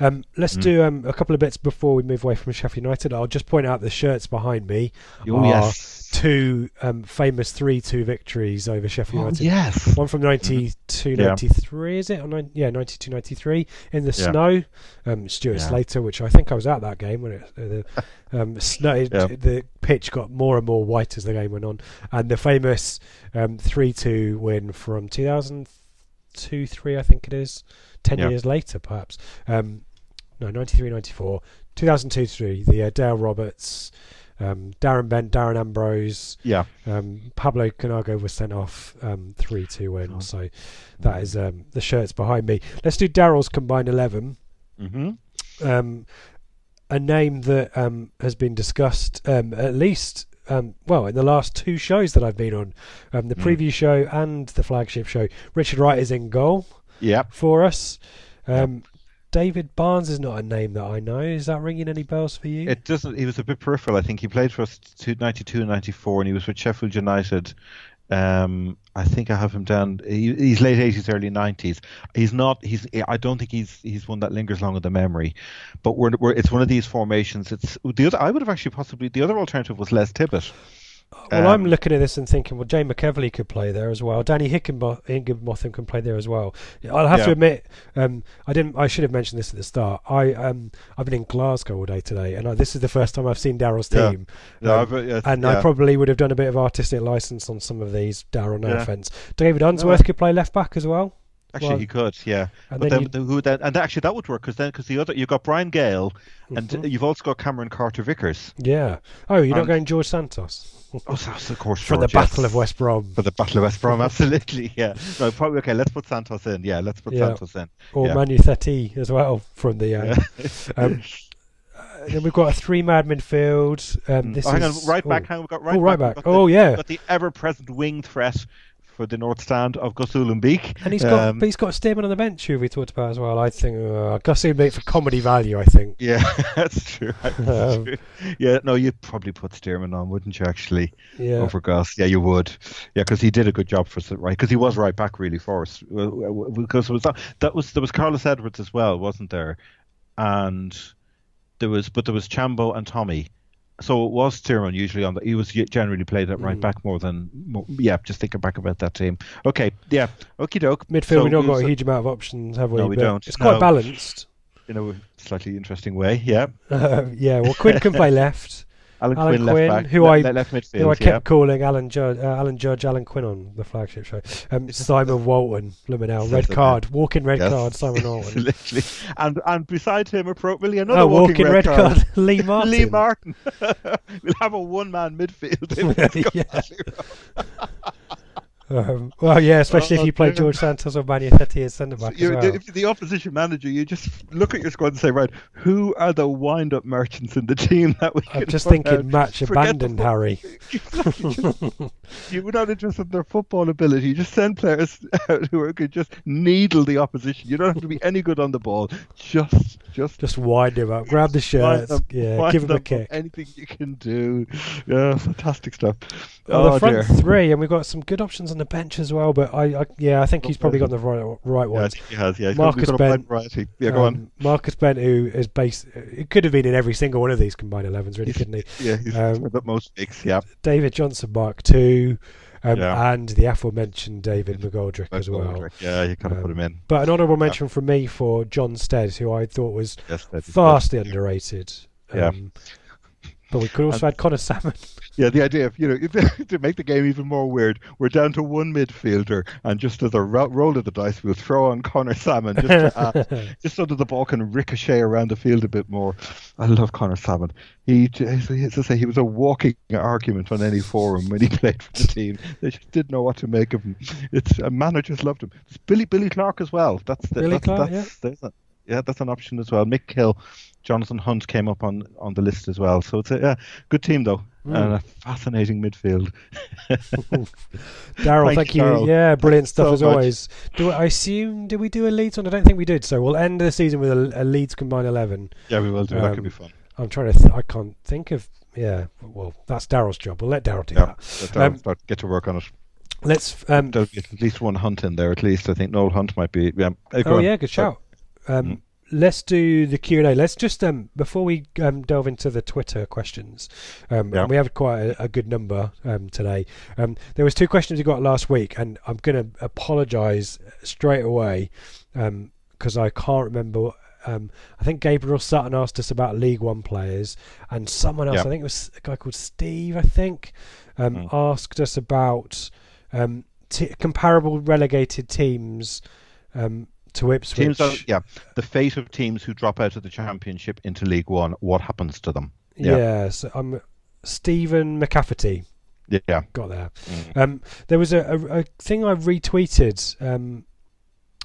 [SPEAKER 1] Um, let's mm. do um, a couple of bits before we move away from Sheffield United. I'll just point out the shirts behind me.
[SPEAKER 2] Oh, yes.
[SPEAKER 1] Two um, famous 3 2 victories over Sheffield
[SPEAKER 2] oh,
[SPEAKER 1] United.
[SPEAKER 2] Yes.
[SPEAKER 1] One from 92 93, is it? Or nine, yeah, 92 93. In the yeah. snow. Um, Stuart yeah. Slater, which I think I was at that game when it. Uh, the, *laughs* um, snow, yeah. the pitch got more and more white as the game went on. And the famous um, 3 2 win from 2003 two, three, I think it is. Ten years later, perhaps. Um, no, 93, 94. 2002 3, the uh, Dale Roberts, um, Darren Bent, Darren Ambrose.
[SPEAKER 2] Yeah.
[SPEAKER 1] Um, Pablo Counago was sent off um, 3 2 win. Oh. So that is um, the shirts behind me. Let's do Daryl's combined 11.
[SPEAKER 2] Mm-hmm.
[SPEAKER 1] Um, a name that um, has been discussed um, at least um, well, in the last two shows that I've been on, um, the mm. preview show and the flagship show, Richard Wright is in goal.
[SPEAKER 2] Yeah.
[SPEAKER 1] For us. Um, yep. David Barnes is not a name that I know. Is that ringing any bells for you?
[SPEAKER 2] It doesn't. He was a bit peripheral. I think he played for us 92 and 94, and he was with Sheffield United Um, I think I have him down. He, he's late eighties, early nineties. He's not. He's. I don't think he's. He's one that lingers long in the memory. But we're, we're. It's one of these formations. It's the other. I would have actually possibly. The other alternative was Les Tibbott.
[SPEAKER 1] Well,
[SPEAKER 2] Um,
[SPEAKER 1] I'm looking at this and thinking, well, Jay McEveley could play there as well. Danny Hickenbo- Higginbotham can play there as well. I'll have to admit, um, I didn't. I should have mentioned this at the start. I um, I've been in Glasgow all day today, and I, this is the first time I've seen Daryl's team.
[SPEAKER 2] Yeah,
[SPEAKER 1] Um,
[SPEAKER 2] I've- yes,
[SPEAKER 1] and I probably would have done a bit of artistic license on some of these. Daryl, no
[SPEAKER 2] Yeah.
[SPEAKER 1] offense. David Unsworth could play left back as well.
[SPEAKER 2] Actually,
[SPEAKER 1] Well,
[SPEAKER 2] he could, yeah.
[SPEAKER 1] and
[SPEAKER 2] but
[SPEAKER 1] then
[SPEAKER 2] then, who then, and actually that would work because then because the other you've got Brian Gayle and
[SPEAKER 1] Mhm.
[SPEAKER 2] you've also got Cameron Carter Vickers.
[SPEAKER 1] Yeah. Oh, you're not going George Santos *laughs*
[SPEAKER 2] Oh, of course
[SPEAKER 1] for the
[SPEAKER 2] yes.
[SPEAKER 1] Battle of West Brom
[SPEAKER 2] For the Battle of West Brom, *laughs* absolutely, yeah. No, probably okay. Let's put Santos in. Yeah, let's put
[SPEAKER 1] Yeah.
[SPEAKER 2] Santos in.
[SPEAKER 1] or
[SPEAKER 2] yeah.
[SPEAKER 1] Manu Theti as well from the. Uh,
[SPEAKER 2] Yeah. *laughs*
[SPEAKER 1] um, uh, then we've got a three-man midfield. Um, this
[SPEAKER 2] oh, hang
[SPEAKER 1] is,
[SPEAKER 2] on, right
[SPEAKER 1] oh.
[SPEAKER 2] back. Hang on, we've got right
[SPEAKER 1] Oh, right
[SPEAKER 2] back.
[SPEAKER 1] back. Oh,
[SPEAKER 2] the,
[SPEAKER 1] yeah.
[SPEAKER 2] got the ever-present wing threat for the North Stand of Gus Uhlenbeek.
[SPEAKER 1] And he's got,
[SPEAKER 2] Um,
[SPEAKER 1] but he's got Stearman on the bench, who we talked about as well. I think uh, Gus Uhlenbeek for comedy value. I think.
[SPEAKER 2] Yeah, *laughs* that's true. That's
[SPEAKER 1] Um,
[SPEAKER 2] true. Yeah, no, you'd probably put Stearman on, wouldn't you? Actually,
[SPEAKER 1] Yeah.
[SPEAKER 2] over Gus. Yeah, you would. Yeah, because he did a good job for us, right? Because he was right back really for us. Because it was that, that was there was Carlos Edwards as well, wasn't there? And there was, but there was Chambo and Tommy. So it was Stearman usually on the. He was generally played at right
[SPEAKER 1] Mm.
[SPEAKER 2] back more than. More, yeah, just thinking back about that team. Okay, yeah, okie doke.
[SPEAKER 1] Midfield,
[SPEAKER 2] So
[SPEAKER 1] we've not got a huge amount of options, have we?
[SPEAKER 2] No, we don't.
[SPEAKER 1] It's quite
[SPEAKER 2] No.
[SPEAKER 1] balanced.
[SPEAKER 2] in a slightly interesting way. Yeah,
[SPEAKER 1] Uh, *laughs* yeah. Well, Quinn can play *laughs* left.
[SPEAKER 2] Alan,
[SPEAKER 1] Alan
[SPEAKER 2] Quinn,
[SPEAKER 1] Quinn,
[SPEAKER 2] left back,
[SPEAKER 1] who
[SPEAKER 2] le-
[SPEAKER 1] I-
[SPEAKER 2] left midfield.
[SPEAKER 1] Who I
[SPEAKER 2] yeah.
[SPEAKER 1] kept calling Alan Judge, uh, Alan Judge, Alan Quinn on the flagship show. Um, Simon Walton, Luminell, red card, walking red
[SPEAKER 2] Yes.
[SPEAKER 1] card, Simon *laughs* Walton.
[SPEAKER 2] Literally. And and beside him, appropriately, another
[SPEAKER 1] Oh,
[SPEAKER 2] walking,
[SPEAKER 1] walking red card, *laughs* Lee Martin.
[SPEAKER 2] Lee Martin. *laughs* we'll have a one-man midfield.
[SPEAKER 1] Um, well, yeah, especially if
[SPEAKER 2] Oh,
[SPEAKER 1] you play. George Santos or Manu Theti as centre back
[SPEAKER 2] You're,
[SPEAKER 1] well.
[SPEAKER 2] If the opposition manager, you just look at your squad and say, right, who are the wind-up merchants in the team that we
[SPEAKER 1] I'm just thinking
[SPEAKER 2] out?
[SPEAKER 1] match
[SPEAKER 2] Forget
[SPEAKER 1] abandoned, Harry. *laughs*
[SPEAKER 2] You're not interested in their football ability. You just send players *laughs* out who are, could just needle the opposition. You don't have to be any good on the ball. Just, just
[SPEAKER 1] Just wind him up, grab the
[SPEAKER 2] wind
[SPEAKER 1] shirts,
[SPEAKER 2] them-
[SPEAKER 1] yeah, give him a kick.
[SPEAKER 2] Anything you can do. Yeah, fantastic stuff.
[SPEAKER 1] Well,
[SPEAKER 2] oh
[SPEAKER 1] the front
[SPEAKER 2] dear.
[SPEAKER 1] three, and we've got some good options on the bench as well. But I, I yeah, I think he's probably got the right right
[SPEAKER 2] Yeah, I
[SPEAKER 1] ones.
[SPEAKER 2] think he has. Yeah, he's
[SPEAKER 1] Marcus
[SPEAKER 2] got, he's got a wide
[SPEAKER 1] Bent.
[SPEAKER 2] variety. Yeah, go on.
[SPEAKER 1] Um, Marcus Bent, who is based, it could have been in every single one of these combined 11s, really, couldn't he?
[SPEAKER 2] Yeah, he's
[SPEAKER 1] um,
[SPEAKER 2] got most gigs. Yeah,
[SPEAKER 1] David Johnson, Mark two, um,
[SPEAKER 2] Yeah.
[SPEAKER 1] and the aforementioned David McGoldrick as well.
[SPEAKER 2] Yeah, you kind of put
[SPEAKER 1] Um,
[SPEAKER 2] him in.
[SPEAKER 1] But an honourable mention from me for John Stead, who I thought was
[SPEAKER 2] Yes,
[SPEAKER 1] vastly underrated.
[SPEAKER 2] Yeah.
[SPEAKER 1] Um, but we could also add Connor Sammon. *laughs*
[SPEAKER 2] Yeah, the idea of you know *laughs* to make the game even more weird, we're down to one midfielder, and just as a ro- roll of the dice, we'll throw on Connor Sammon just to add, *laughs* just so that the ball can ricochet around the field a bit more. I love Connor Sammon. He, as I say, he was a walking argument on any forum when he played for the team. They just didn't know what to make of him. It's uh, managers loved him. It's Billy Billy Clarke as well. That's the,
[SPEAKER 1] Billy
[SPEAKER 2] that's,
[SPEAKER 1] Clarke,
[SPEAKER 2] that's, a- yeah, that's an option as well. Mick Hill, Jonathan Hunt came up on, on the list as well. So it's a yeah, good team though,
[SPEAKER 1] Mm.
[SPEAKER 2] and a fascinating midfield. *laughs*
[SPEAKER 1] Daryl,
[SPEAKER 2] Thank you.
[SPEAKER 1] Yeah, brilliant stuff
[SPEAKER 2] so
[SPEAKER 1] as
[SPEAKER 2] much.
[SPEAKER 1] always. Do I assume did we do a Leeds one? I don't think we did. So we'll end the season with a, a Leeds combined eleven.
[SPEAKER 2] Yeah, we will do. that could
[SPEAKER 1] Um,
[SPEAKER 2] be fun.
[SPEAKER 1] I'm trying to. Th- I can't think of. Yeah, well, that's Daryl's job. We'll let Daryl do
[SPEAKER 2] Yeah,
[SPEAKER 1] that. um,
[SPEAKER 2] start get to work on it.
[SPEAKER 1] Let's. Um,
[SPEAKER 2] There'll be at least one Hunt in there. At least I think Noel Hunt might be. Yeah.
[SPEAKER 1] Oh yeah, good shout. Um,
[SPEAKER 2] Mm.
[SPEAKER 1] Let's do the Q and A. Let's just um, before we um, delve into the Twitter questions. Um,
[SPEAKER 2] Yeah.
[SPEAKER 1] we have quite a, a good number um, today. Um, there was two questions we got last week, and I'm going to apologise straight away because I can't remember. Um, I think Gabriel Sutton asked us about League One players, and someone else,
[SPEAKER 2] Yeah.
[SPEAKER 1] I think it was a guy called Steve, I think, um,
[SPEAKER 2] Mm.
[SPEAKER 1] asked us about um, t- comparable relegated teams um, to Ipswich.
[SPEAKER 2] Teams, are, yeah, the fate of teams who drop out of the championship into League One. What happens to them? Yeah.
[SPEAKER 1] Yeah, so I'm Stephen McCafferty.
[SPEAKER 2] Yeah.
[SPEAKER 1] Got there.
[SPEAKER 2] Mm.
[SPEAKER 1] Um, there was a, a, a thing I retweeted um,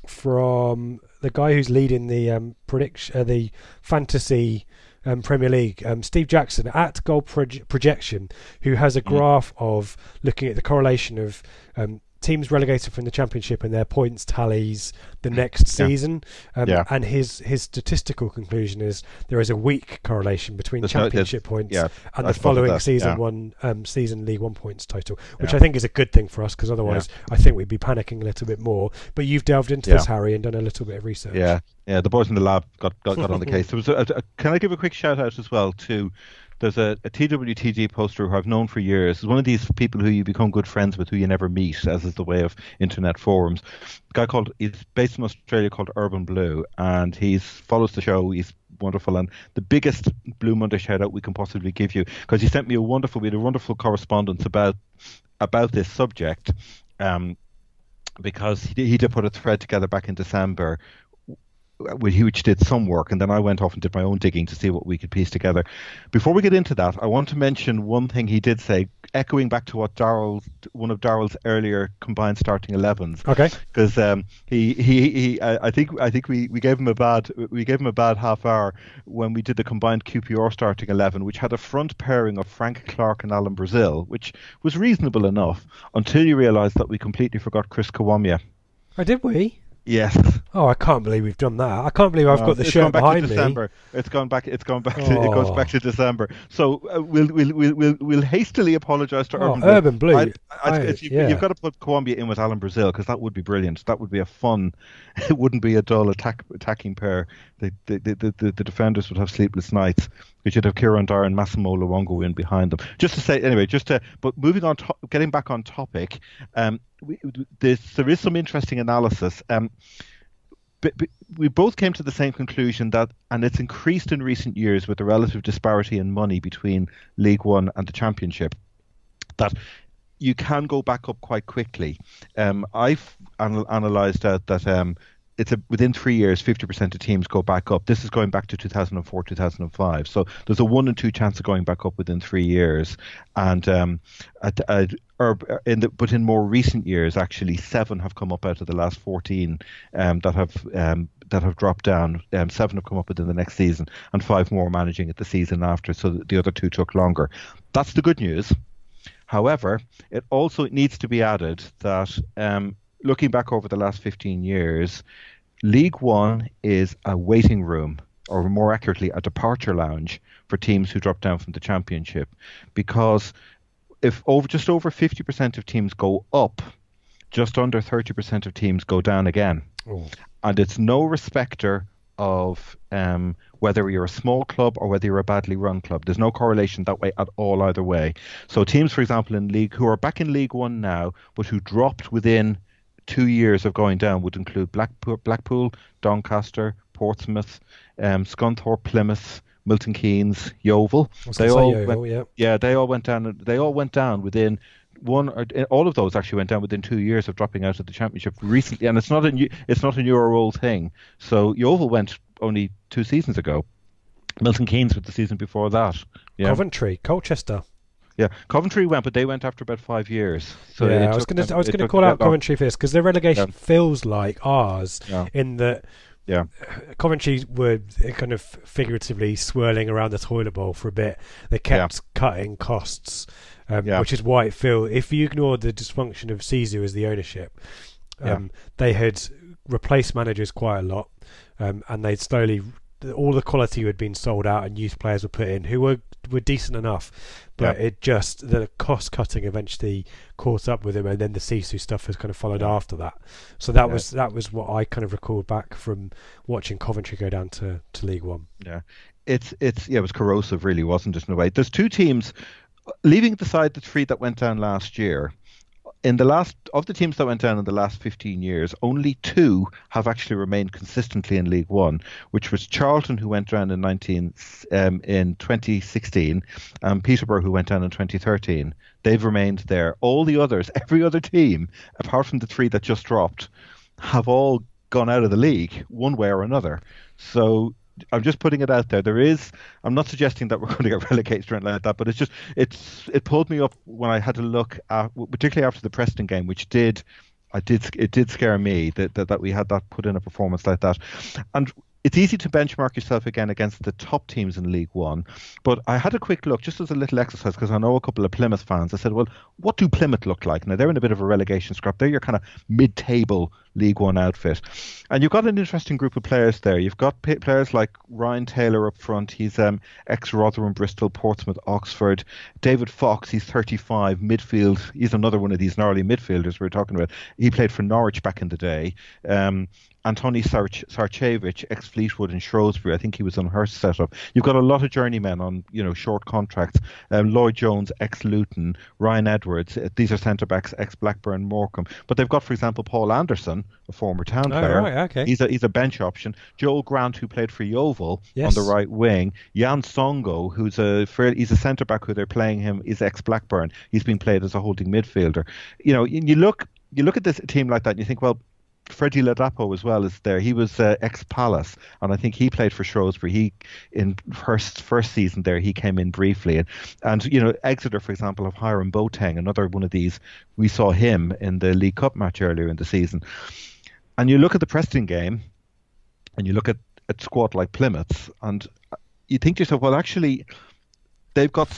[SPEAKER 1] from the guy who's leading the um, prediction, uh, the fantasy um, Premier League, um, Steve Jackson at Goal Proj- Projection, who has a
[SPEAKER 2] Mm.
[SPEAKER 1] graph of looking at the correlation of um, teams relegated from the championship and their points tallies the next season. Um,
[SPEAKER 2] Yeah.
[SPEAKER 1] And his his statistical conclusion is there is a weak correlation between
[SPEAKER 2] There's no- there's-
[SPEAKER 1] championship points
[SPEAKER 2] yeah,
[SPEAKER 1] and
[SPEAKER 2] I
[SPEAKER 1] the following
[SPEAKER 2] that,
[SPEAKER 1] season
[SPEAKER 2] yeah.
[SPEAKER 1] one um, season League One points total, which
[SPEAKER 2] Yeah.
[SPEAKER 1] I think is a good thing for us because otherwise I think we'd be panicking a little bit more. But you've delved into
[SPEAKER 2] Yeah.
[SPEAKER 1] this, Harry, and done a little bit of research.
[SPEAKER 2] Yeah, yeah. The boys in the lab got got, got on the *laughs* case. There was a, a- can I give a quick shout out as well to? There's a, a TWTG poster who I've known for years. He's one of these people who you become good friends with, who you never meet, as is the way of internet forums. A guy called he's based in Australia called Urban Blue, and he's follows the show. He's wonderful and the biggest Blue Monday shout out we can possibly give you because he sent me a wonderful, we had a wonderful correspondence about about this subject. Um, because he did, he did put a thread together back in December, which did some work, and then I went off and did my own digging to see what we could piece together. Before we get into that, I want to mention one thing he did say, echoing back to what Daryl, one of Daryl's earlier combined starting 11s,
[SPEAKER 1] Okay.
[SPEAKER 2] because um, he he, he I, think I think we, we gave him a bad we gave him a bad half hour when we did the combined QPR starting eleven, which had a front pairing of Frank Clark and Alan Brazil, which was reasonable enough until you realised that we completely forgot Chris Kiwomya.
[SPEAKER 1] Oh, did we?
[SPEAKER 2] Yes,
[SPEAKER 1] Oh, I can't believe we've done that. I can't believe I've
[SPEAKER 2] No,
[SPEAKER 1] got the
[SPEAKER 2] it's
[SPEAKER 1] shirt
[SPEAKER 2] gone back
[SPEAKER 1] behind
[SPEAKER 2] to
[SPEAKER 1] me.
[SPEAKER 2] December. It's gone back. It's gone back. To, It goes
[SPEAKER 1] Oh.
[SPEAKER 2] back to December. So uh, we'll, we'll we'll we'll we'll hastily apologise to
[SPEAKER 1] Oh,
[SPEAKER 2] Urban Blue.
[SPEAKER 1] Urban Blue.
[SPEAKER 2] I, I,
[SPEAKER 1] I-
[SPEAKER 2] you,
[SPEAKER 1] yeah.
[SPEAKER 2] You've got to put Colombia in with Alan Brazil because that would be brilliant. That would be a fun. *laughs* It wouldn't be a dull attack attacking pair. The the, the, the, the defenders would have sleepless nights. We should have Kieran Dyer and Massimo Luongo in behind them. Just to say, anyway, just to but moving on, to, getting back on topic. Um, we, there is some interesting analysis. Um, we both came to the same conclusion that, and it's increased in recent years with the relative disparity in money between League One and the Championship, that you can go back up quite quickly. Um, I've anal- analysed that that um, it's a, within three years, 50% of teams go back up. This is going back to 2004, 2005. So there's a one in two chance of going back up within three years. And um, at, at, or in the, but in more recent years, actually, seven have come up out of the last 14 um, that have um, that have dropped down. Um, seven have come up within the next season, and five more managing it the season after. So the other two took longer. That's the good news. However, it also needs to be added that um, looking back over the last 15 years, League One is a waiting room, or more accurately, a departure lounge for teams who drop down from the Championship, because if over just over 50% of teams go up, just under 30% of teams go down again,
[SPEAKER 1] Oh.
[SPEAKER 2] and it's no respecter of um, whether you're a small club or whether you're a badly run club. There's no correlation that way at all either way. So teams, for example, in league who are back in League One now, but who dropped within two years of going down would include Blackpool, Blackpool Doncaster, Portsmouth, um, Scunthorpe, Plymouth, Milton Keynes, Yeovil. They all
[SPEAKER 1] Yeovil,
[SPEAKER 2] went,
[SPEAKER 1] yeah.
[SPEAKER 2] yeah, they all went down. They all went down within one. Or, all of those actually went down within two years of dropping out of the championship recently, and it's not a new. It's not a new or old thing. So Yeovil went only two seasons ago. Milton Keynes with the season before that. Yeah,
[SPEAKER 1] Coventry, Colchester.
[SPEAKER 2] Yeah. Coventry went, but they went after about five years. So
[SPEAKER 1] yeah, I was going to I was going to call out
[SPEAKER 2] long.
[SPEAKER 1] Coventry for this because their relegation
[SPEAKER 2] Yeah.
[SPEAKER 1] feels like ours
[SPEAKER 2] Yeah.
[SPEAKER 1] in that
[SPEAKER 2] Yeah.
[SPEAKER 1] Coventry were kind of figuratively swirling around the toilet bowl for a bit. They kept cutting costs, um, which is why it feel if you ignore the dysfunction of Sisu as the ownership, um, they had replaced managers quite a lot, um, and they'd slowly all the quality had been sold out and youth players were put in who were were decent enough, but
[SPEAKER 2] Yeah.
[SPEAKER 1] it just the cost cutting eventually caught up with him, and then the Sisu stuff has kind of followed after that. So that
[SPEAKER 2] Yeah.
[SPEAKER 1] was that was what I kind of recalled back from watching Coventry go down to, to League One.
[SPEAKER 2] Yeah, it's it's yeah, it was corrosive, really, wasn't it? In a way, there's two teams, leaving aside the three that went down last year. In the last of the teams that went down in the last 15 years, only two have actually remained consistently in League One, which was Charlton, who went down in 19 um, in 2016, and Peterborough, who went down in 2013. They've remained there. All the others, *laughs* every other team, apart from the three that just dropped, have all gone out of the league one way or another. So I'm just putting it out there. There is. I'm not suggesting that we're *laughs* going to get relegated or anything like that, but it's just it's it pulled me up when I had to look at, particularly after the Preston game, which did. I did. It did scare me that, that, that we had that put in a performance like that, and it's easy to benchmark yourself again against the top teams in League One. But I had a quick look, just as a little exercise, because I know a couple of Plymouth fans. I said, well, what do Plymouth look like? Now, they're in a bit of a relegation scrap. They're your kind of mid table League One outfit. And you've got an interesting group of players there. You've got p- players like Ryan Taylor up front. He's um, ex Rotherham, Bristol, Portsmouth, Oxford. David Fox, he's 35, midfield. He's another one of these gnarly midfielders we are talking about. He played for Norwich back in the day. Um, Antoni Sarcevic, ex Fleetwood and Shrewsbury. I think he was on her setup. You've got a lot of journeymen on you know short contracts. Um, Lloyd Jones, ex Luton, Ryan Edwards. Uh, these are centre backs, ex Blackburn, Morecambe. But they've got, for example, Paul Anderson, a former town
[SPEAKER 1] oh,
[SPEAKER 2] player.
[SPEAKER 1] Right, okay.
[SPEAKER 2] He's a he's a bench option. Joel Grant, who played for Yeovil
[SPEAKER 1] yes.
[SPEAKER 2] on the right wing. Yann Songo'o, who's a he's a centre back who they're playing him is ex Blackburn. He's been played as a holding midfielder. You know, you look you look at this team like that and you think, well, Freddie Ladapo as well is there. He was uh, ex Palace, and I think he played for Shrewsbury. He in first first season there he came in briefly, and and you know Exeter for example of Hiram Boateng, another one of these. We saw him in the League Cup match earlier in the season, and you look at the Preston game, and you look at a squad like Plymouth, and you think to yourself, well, actually, they've got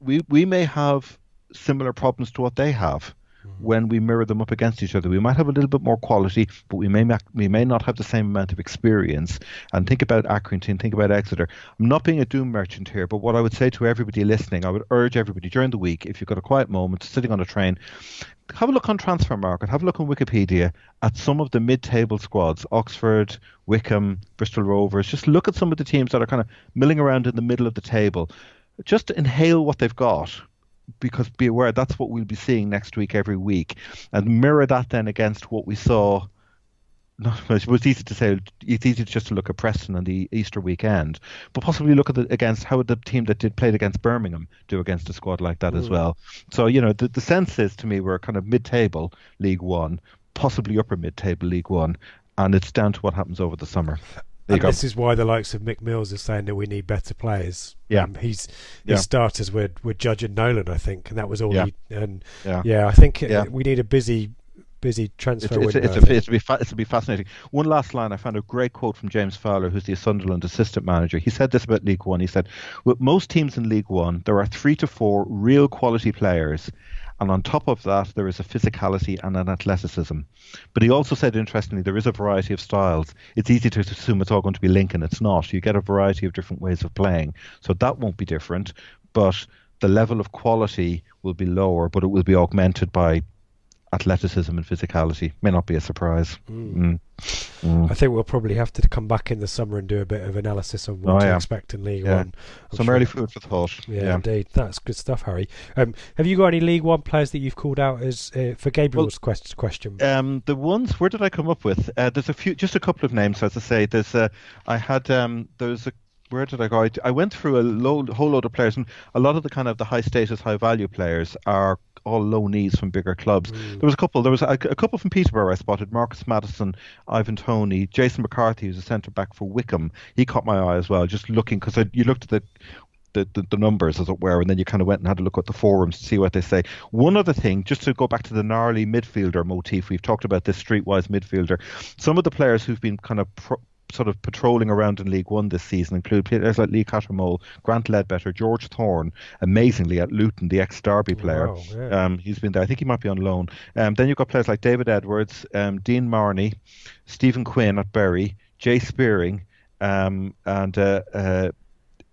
[SPEAKER 2] we we may have similar problems to what they have Mm-hmm. when we mirror them up against each other. We might have a little bit more quality, but we may we may not have the same amount of experience. And think about Accrington, think about Exeter. I'm not being a doom merchant here, but what I would say to everybody listening, I would urge everybody during the week, if you've got a quiet moment, sitting on a train, have a look on Transfermarkt, have a look on Wikipedia at some of the mid-table squads, Oxford, Wycombe, Bristol Rovers. Just look at some of the teams that are kind of milling around in the middle of the table. Just inhale what they've got because be aware that's what we'll be seeing next week every week, and mirror that then against what we saw. Not, it was easy to say. It's easy just to look at Preston on the Easter weekend, but possibly look at the, against how the team that did played against Birmingham do against a squad like that mm. as well. So you know the the sense is to me we're kind of mid-table League One, possibly upper mid-table League One, and it's down to what happens over the summer.
[SPEAKER 1] And this is why the likes of Mick Mills is saying that we need better players.
[SPEAKER 2] Yeah,
[SPEAKER 1] um, he's his yeah. starters were were Judge and Nolan, I think, and that was all.
[SPEAKER 2] Yeah.
[SPEAKER 1] He, and
[SPEAKER 2] yeah.
[SPEAKER 1] yeah, I think yeah. we need a busy busy transfer
[SPEAKER 2] it's,
[SPEAKER 1] window.
[SPEAKER 2] It's, it's, a, it's, be fa- it'll be fascinating. One last line. I found a great quote from James Fowler, who's the Sunderland assistant manager. He said this about League One. He said, "With most teams in League One, there are three to four real quality players, and on top of that, there is a physicality and an athleticism. But he also said, interestingly, there is a variety of styles. It's easy to assume it's all going to be Lincoln. It's not. You get a variety of different ways of playing. So that won't be different. But the level of quality will be lower, but it will be augmented by athleticism and physicality. May not be a surprise.
[SPEAKER 1] Mm. Mm. Mm. I think we'll probably have to come back in the summer and do a bit of analysis on what oh, to yeah. expect in League
[SPEAKER 2] yeah.
[SPEAKER 1] One.
[SPEAKER 2] I'm Some sure. early food for thought.
[SPEAKER 1] Yeah, yeah, indeed. That's good stuff, Harry. Um, have you got any League One players that you've called out as uh, for Gabriel's well, quest- question?
[SPEAKER 2] Um, the ones. Where did I come up with? Uh, there's a few, just a couple of names. As I say, there's. Uh, I had. Um, there's a where did I go? I, I went through a load, whole load of players, and a lot of the kind of the high status, high value players are all loanees from bigger clubs. Mm. There was a couple. There was a, a, couple from Peterborough I spotted: Marcus Maddison, Ivan Toney, Jason McCarthy, who's a centre back for Wycombe. He caught my eye as well. Just looking because you looked at the the, the, the, numbers, as it were, and then you kind of went and had a look at the forums to see what they say. One other thing, just to go back to the gnarly midfielder motif, we've talked about this streetwise midfielder. Some of the players who've been kind of pro- sort of patrolling around in League One this season include players like Lee Cattermole, Grant Leadbitter, George Thorne, amazingly at Luton, the ex Derby player.
[SPEAKER 1] Wow, yeah.
[SPEAKER 2] um, he's been there. I think he might be on loan. Um, then you've got players like David Edwards, um, Dean Marney, Stephen Quinn at Bury, Jay Spearing, um, and uh, uh,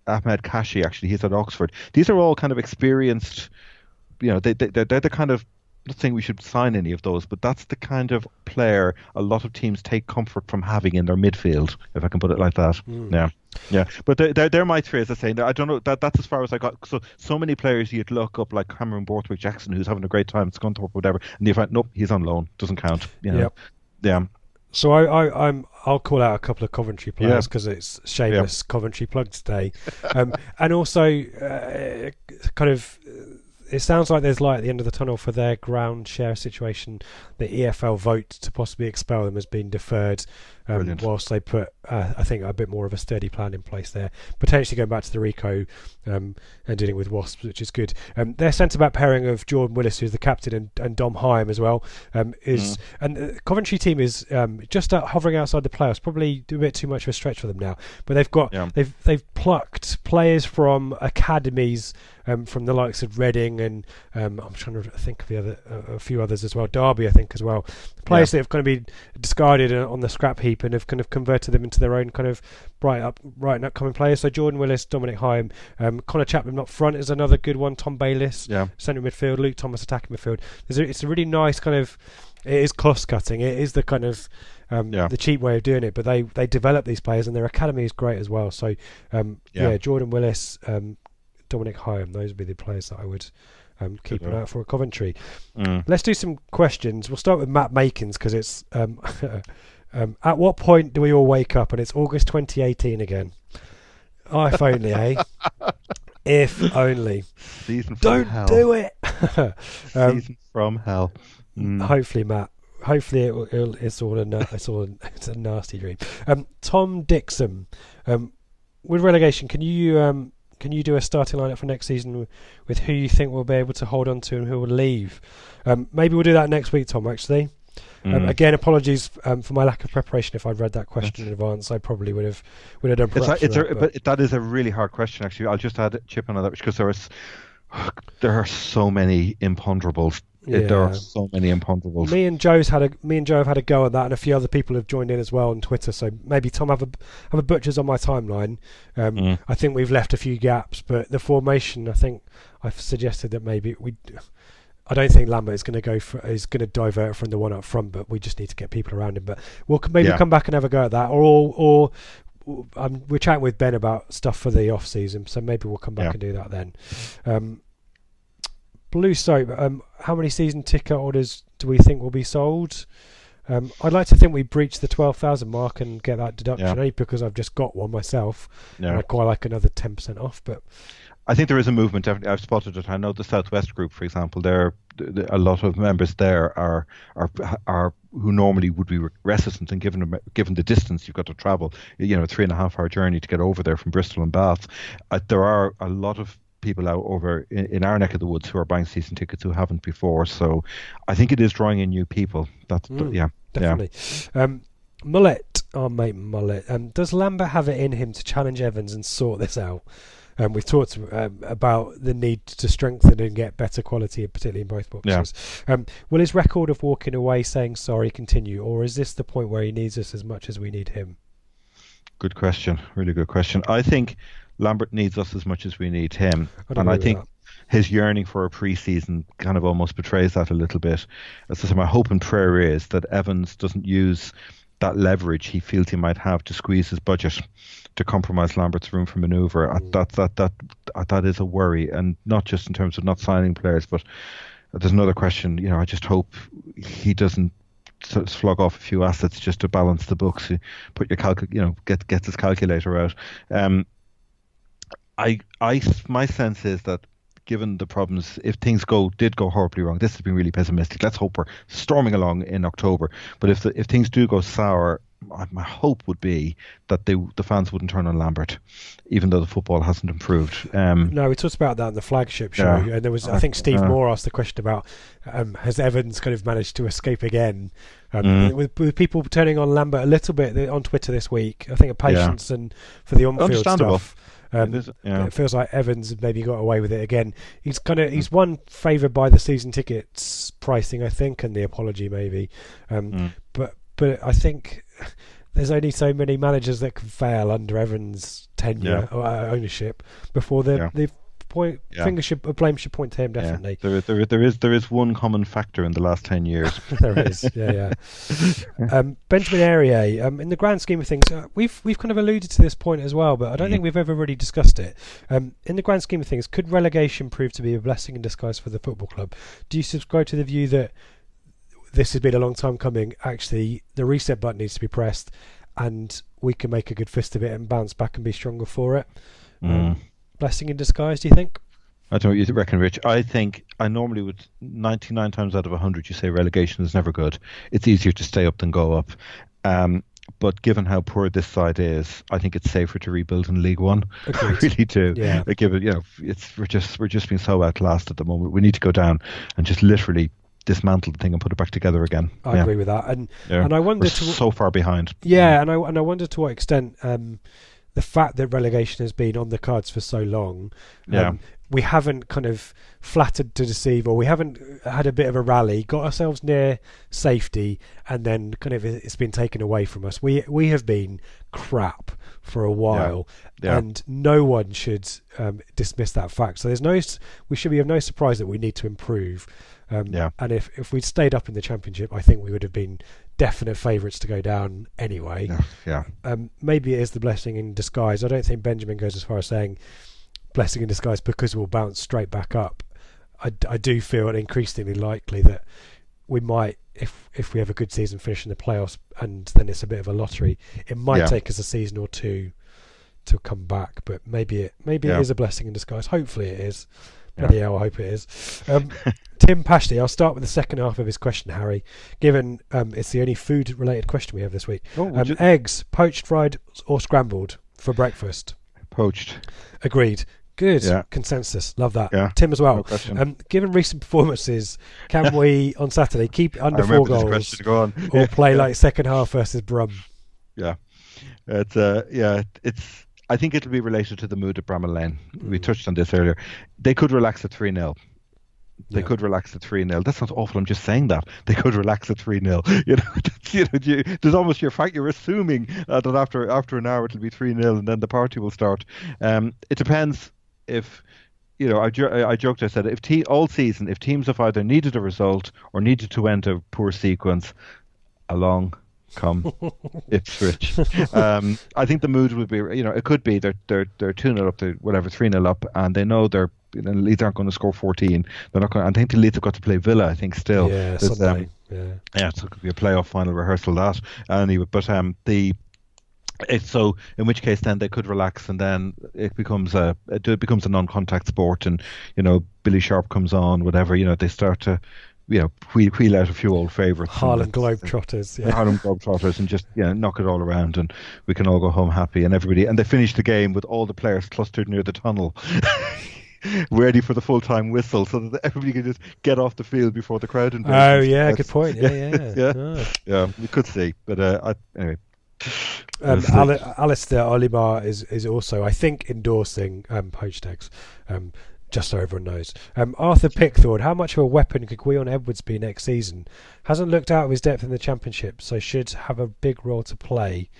[SPEAKER 2] Ahmed Kashi, actually, he's at Oxford. These are all kind of experienced, you know, they, they, they're the kind of not saying we should sign any of those, but that's the kind of player a lot of teams take comfort from having in their midfield, if I can put it like that. Mm. Yeah, yeah. But they're, they're, they're, my three, as I say. I don't know that that's as far as I got. So so many players you'd look up like Cameron Borthwick Jackson, who's having a great time at Scunthorpe, whatever, and you find nope, he's on loan, doesn't count. You know? Yep. Yeah.
[SPEAKER 1] So I, I I'm I'll call out a couple of Coventry players because yeah. it's shameless yeah. Coventry plug today, um, *laughs* and also uh, kind of it sounds like there's light at the end of the tunnel for their ground share situation. The EFL vote to possibly expel them has been deferred, um, whilst they put, uh, I think, a bit more of a sturdy plan in place there. Potentially going back to the Ricoh um, and dealing with Wasps, which is good. Um, their centre back pairing of Jordan Willis, who's the captain, and, and Dom Hyam as well, um, is mm. and the Coventry team is um, just hovering outside the playoffs. Probably a bit too much of a stretch for them now, but they've got yeah. they've they've plucked players from academies um, from the likes of Reading and um, I'm trying to think of the other uh, a few others as well. Derby, I think, as well. Players yeah. that have kind of been discarded uh, on the scrap heap and have kind of converted them into their own kind of bright up, bright and upcoming players. So Jordan Willis, Dominic Hyam, um, Conor Chaplin up front is another good one. Tom Bayliss,
[SPEAKER 2] yeah.
[SPEAKER 1] centre midfield. Luke Thomas attacking midfield. A, it's a really nice kind of. It is cost cutting. It is the kind of um, yeah. the cheap way of doing it. But they they develop these players, and their academy is great as well. So um, yeah. yeah. Jordan Willis, um, Dominic Hyam. Those would be the players that I would um, keep an eye out for at Coventry. Mm. Let's do some questions. We'll start with Matt Makins because it's um, *laughs* um, at what point do we all wake up and it's August 2018 again? Oh, if only, eh? *laughs* If only.
[SPEAKER 2] Season
[SPEAKER 1] Don't
[SPEAKER 2] hell.
[SPEAKER 1] do it. *laughs*
[SPEAKER 2] Um, Season from hell.
[SPEAKER 1] Mm. Hopefully, Matt. Hopefully, it, it, it's all a it's all a, *laughs* it's a nasty dream. Um, Tom Dixon, um, with relegation, can you um, can you do a starting lineup for next season with who you think we'll be able to hold on to and who will leave? Um, maybe we'll do that next week, Tom. Actually. Um, mm. Um, again, apologies um, for my lack of preparation. If I'd read that question in advance, I probably would have would have done.
[SPEAKER 2] It's,
[SPEAKER 1] a,
[SPEAKER 2] it's that, a, but. but that is a really hard question. Actually, I'll just add chip on that because there is there are so many imponderables yeah. there are so many imponderables.
[SPEAKER 1] Me and Joe's had a me and Joe have had a go at that, and a few other people have joined in as well on Twitter. So maybe Tom have a have a butchers on my timeline. Um, mm. I think we've left a few gaps, but the formation, I think I've suggested that maybe we. I don't think Lambert is going to go for, is going to divert from the one up front, but we just need to get people around him. But we'll maybe yeah. come back and have a go at that, or or, or um, we're chatting with Ben about stuff for the off season, so maybe we'll come back yeah. and do that then. Um, Blue Soap, um, how many season ticket orders do we think will be sold? Um, I'd like to think we breach the 12,000 mark and get that deduction, yeah. because I've just got one myself. Yeah. I'd quite like another 10% off, but.
[SPEAKER 2] I think there is a movement. Definitely, I've spotted it. I know the Southwest Group, for example. There, a lot of members there are are are who normally would be reticent, and given given the distance you've got to travel, you know, a three and a half hour journey to get over there from Bristol and Bath. Uh, there are a lot of people out over in, in, our neck of the woods who are buying season tickets who haven't before. So I think it is drawing in new people. That's mm, yeah,
[SPEAKER 1] definitely. Yeah. Um, Mullet, our mate Mullet. Um, does Lambert have it in him to challenge Evans and sort this out? Um, we've talked um, about the need to strengthen and get better quality, particularly in both boxes. Yeah. Um, will his record of walking away saying sorry continue, or is this the point where he needs us as much as we need him?
[SPEAKER 2] Good question. Really good question. I think Lambert needs us as much as we need him, I and I think that. his yearning for a preseason kind of almost betrays that a little bit. As I say, my hope and prayer is that Evans doesn't use that leverage he feels he might have to squeeze his budget to compromise Lambert's room for manoeuvre. Mm. That that that that is a worry, and not just in terms of not signing players, but there's another question. You know, I just hope he doesn't sort of slog off a few assets just to balance the books. Put your calc, you know, get get his calculator out. Um, I, I, my sense is that given the problems, if things go did go horribly wrong, this has been really pessimistic. Let's hope we're storming along in October. But if the, if things do go sour, my hope would be that they, the fans wouldn't turn on Lambert, even though the football hasn't improved. Um,
[SPEAKER 1] no, we talked about that in the flagship show, yeah, and there was I think Steve uh, Moore asked the question about um, has Evans kind of managed to escape again? Um, mm. with, with, people turning on Lambert a little bit on Twitter this week. I think a patience yeah. and for the on-field stuff. Um, it, yeah. it, feels like Evans maybe got away with it again. He's kind of he's mm. one favoured by the season tickets pricing, I think, and the apology maybe. Um, mm. But but I think *laughs* there's only so many managers that can fail under Evans' tenure yeah. or uh, ownership before yeah. they've point yeah. finger should blame should point to him definitely.
[SPEAKER 2] Yeah. There, there, there is there is one common factor in the last ten years. *laughs*
[SPEAKER 1] there is, yeah, yeah. *laughs* um, Benjamin Airier, um, in the grand scheme of things, uh, we've we've kind of alluded to this point as well, but I don't mm. think we've ever really discussed it. Um, in the grand scheme of things, could relegation prove to be a blessing in disguise for the football club? Do you subscribe to the view that this has been a long time coming? Actually, the reset button needs to be pressed, and we can make a good fist of it and bounce back and be stronger for it.
[SPEAKER 2] Mm.
[SPEAKER 1] Blessing in disguise, do you think?
[SPEAKER 2] I don't know what you reckon, Rich. I think I normally would 99 times out of 100 you say relegation is never good. It's easier to stay up than go up. Um, but given how poor this side is, I think it's safer to rebuild in League One. *laughs* I really do.
[SPEAKER 1] Yeah.
[SPEAKER 2] Like, given you know, it's we're just we're just being so outclassed at the moment. We need to go down and just literally dismantle the thing and put it back together again.
[SPEAKER 1] I
[SPEAKER 2] yeah.
[SPEAKER 1] agree with that, and
[SPEAKER 2] Yeah.
[SPEAKER 1] and I wonder
[SPEAKER 2] We're
[SPEAKER 1] to
[SPEAKER 2] so far behind.
[SPEAKER 1] yeah, and I and I wonder to what extent um, the fact that relegation has been on the cards for so long, um, we haven't kind of flattered to deceive, or we haven't had a bit of a rally, got ourselves near safety, and then kind of it's been taken away from us. We we have been crap for a while,
[SPEAKER 2] Yeah.
[SPEAKER 1] and no one should um, dismiss that fact. So there's no, we should be of no surprise that we need to improve. Um,
[SPEAKER 2] Yeah.
[SPEAKER 1] And if if we'd stayed up in the championship, I think we would have been definite favourites to go down anyway.
[SPEAKER 2] Yeah, yeah.
[SPEAKER 1] Um, maybe it is the blessing in disguise. I don't think Benjamin goes as far as saying blessing in disguise because we'll bounce straight back up. I, I do feel it increasingly likely that we might, if if we have a good season, finish in the playoffs, and then it's a bit of a lottery. It might
[SPEAKER 2] Yeah.
[SPEAKER 1] take us a season or two to come back, but maybe it maybe
[SPEAKER 2] Yeah.
[SPEAKER 1] it is a blessing in disguise. Hopefully it is.
[SPEAKER 2] Yeah.
[SPEAKER 1] Bloody hell, I hope it is. Um, *laughs* Tim Pashley, I'll start with the second half of his question, Harry. Given um, it's the only food-related question we have this week.
[SPEAKER 2] Oh,
[SPEAKER 1] Um,
[SPEAKER 2] you-
[SPEAKER 1] eggs, poached, fried, or scrambled for breakfast.
[SPEAKER 2] poached.
[SPEAKER 1] Agreed. Good
[SPEAKER 2] Yeah.
[SPEAKER 1] consensus. Love that.
[SPEAKER 2] Yeah,
[SPEAKER 1] Tim as well.
[SPEAKER 2] no
[SPEAKER 1] um, given recent performances, can we *laughs* on Saturday keep under four goals.
[SPEAKER 2] Go on.
[SPEAKER 1] or play like second half versus Brum?
[SPEAKER 2] Yeah, it's uh, yeah, it's. I think it'll be related to the mood at Bramall Lane. We
[SPEAKER 1] Mm.
[SPEAKER 2] touched on this earlier. They could relax at three 0 They
[SPEAKER 1] Yeah.
[SPEAKER 2] could relax at three 0 That's not awful. I'm just saying that *laughs* they could relax at three 0 *laughs* You know, that's, you know, you, there's almost your fact. You're assuming uh, that after after an hour it'll be three 0 and then the party will start. Um, it depends if you know, I, jo- I joked. I said if te- all season, if teams have either needed a result or needed to end a poor sequence, along come *laughs* Ipswich. um, I think the mood would be, you know, it could be they're they're they're two 0 up, they're whatever three 0 up, and they know they're you know, Leeds aren't going to score fourteen. They're not going. I think the Leeds have got to play Villa. I think still.
[SPEAKER 1] yeah,
[SPEAKER 2] um,
[SPEAKER 1] yeah.
[SPEAKER 2] yeah, so it could be a playoff final rehearsal that anyway. But um, the it, so in which case then they could relax and then it becomes a it becomes a non-contact sport and you know Billy Sharp comes on whatever you know they start to you know wheel, wheel out a few old favourites
[SPEAKER 1] Harlem Globetrotters. Yeah.
[SPEAKER 2] Harlem Globetrotters and just yeah knock it all around and we can all go home happy and everybody and they finish the game with all the players clustered near the tunnel. *laughs* *laughs* Ready for the full time whistle so that everybody can just get off the field before the crowd invasion.
[SPEAKER 1] Oh yeah,
[SPEAKER 2] That's-
[SPEAKER 1] good point. *laughs* Yeah, yeah.
[SPEAKER 2] yeah.
[SPEAKER 1] Ah.
[SPEAKER 2] Yeah, you could see, but uh, I, anyway.
[SPEAKER 1] Um. Ali- Alistair Olimar is, is also, I think, endorsing um, poached eggs, um, just so everyone knows. Um, Arthur Pickthorne, how much of a weapon could Gwion Edwards be next season? Hasn't looked out of his depth in the Championship, so should have a big role to play.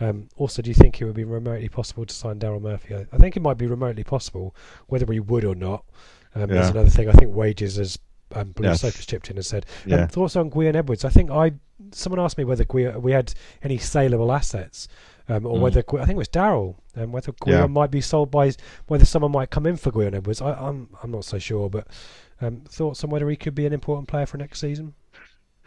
[SPEAKER 1] Um, also, do you think it would be remotely possible to sign Daryl Murphy? I, I think it might be remotely possible, whether we would or not. Um,
[SPEAKER 2] Yeah.
[SPEAKER 1] another thing. I think wages has um, Blue
[SPEAKER 2] Yes.
[SPEAKER 1] Has chipped in and said.
[SPEAKER 2] Yeah.
[SPEAKER 1] Um, thoughts on Gwion Edwards? I think I someone asked me whether Gwion, we had any saleable assets, um, or
[SPEAKER 2] Mm.
[SPEAKER 1] whether I think it was Daryl, um, whether Gwion
[SPEAKER 2] Yeah.
[SPEAKER 1] might be sold by whether someone might come in for Gwion Edwards. I, I'm I'm not so sure, but um, thoughts on whether he could be an important player for next season.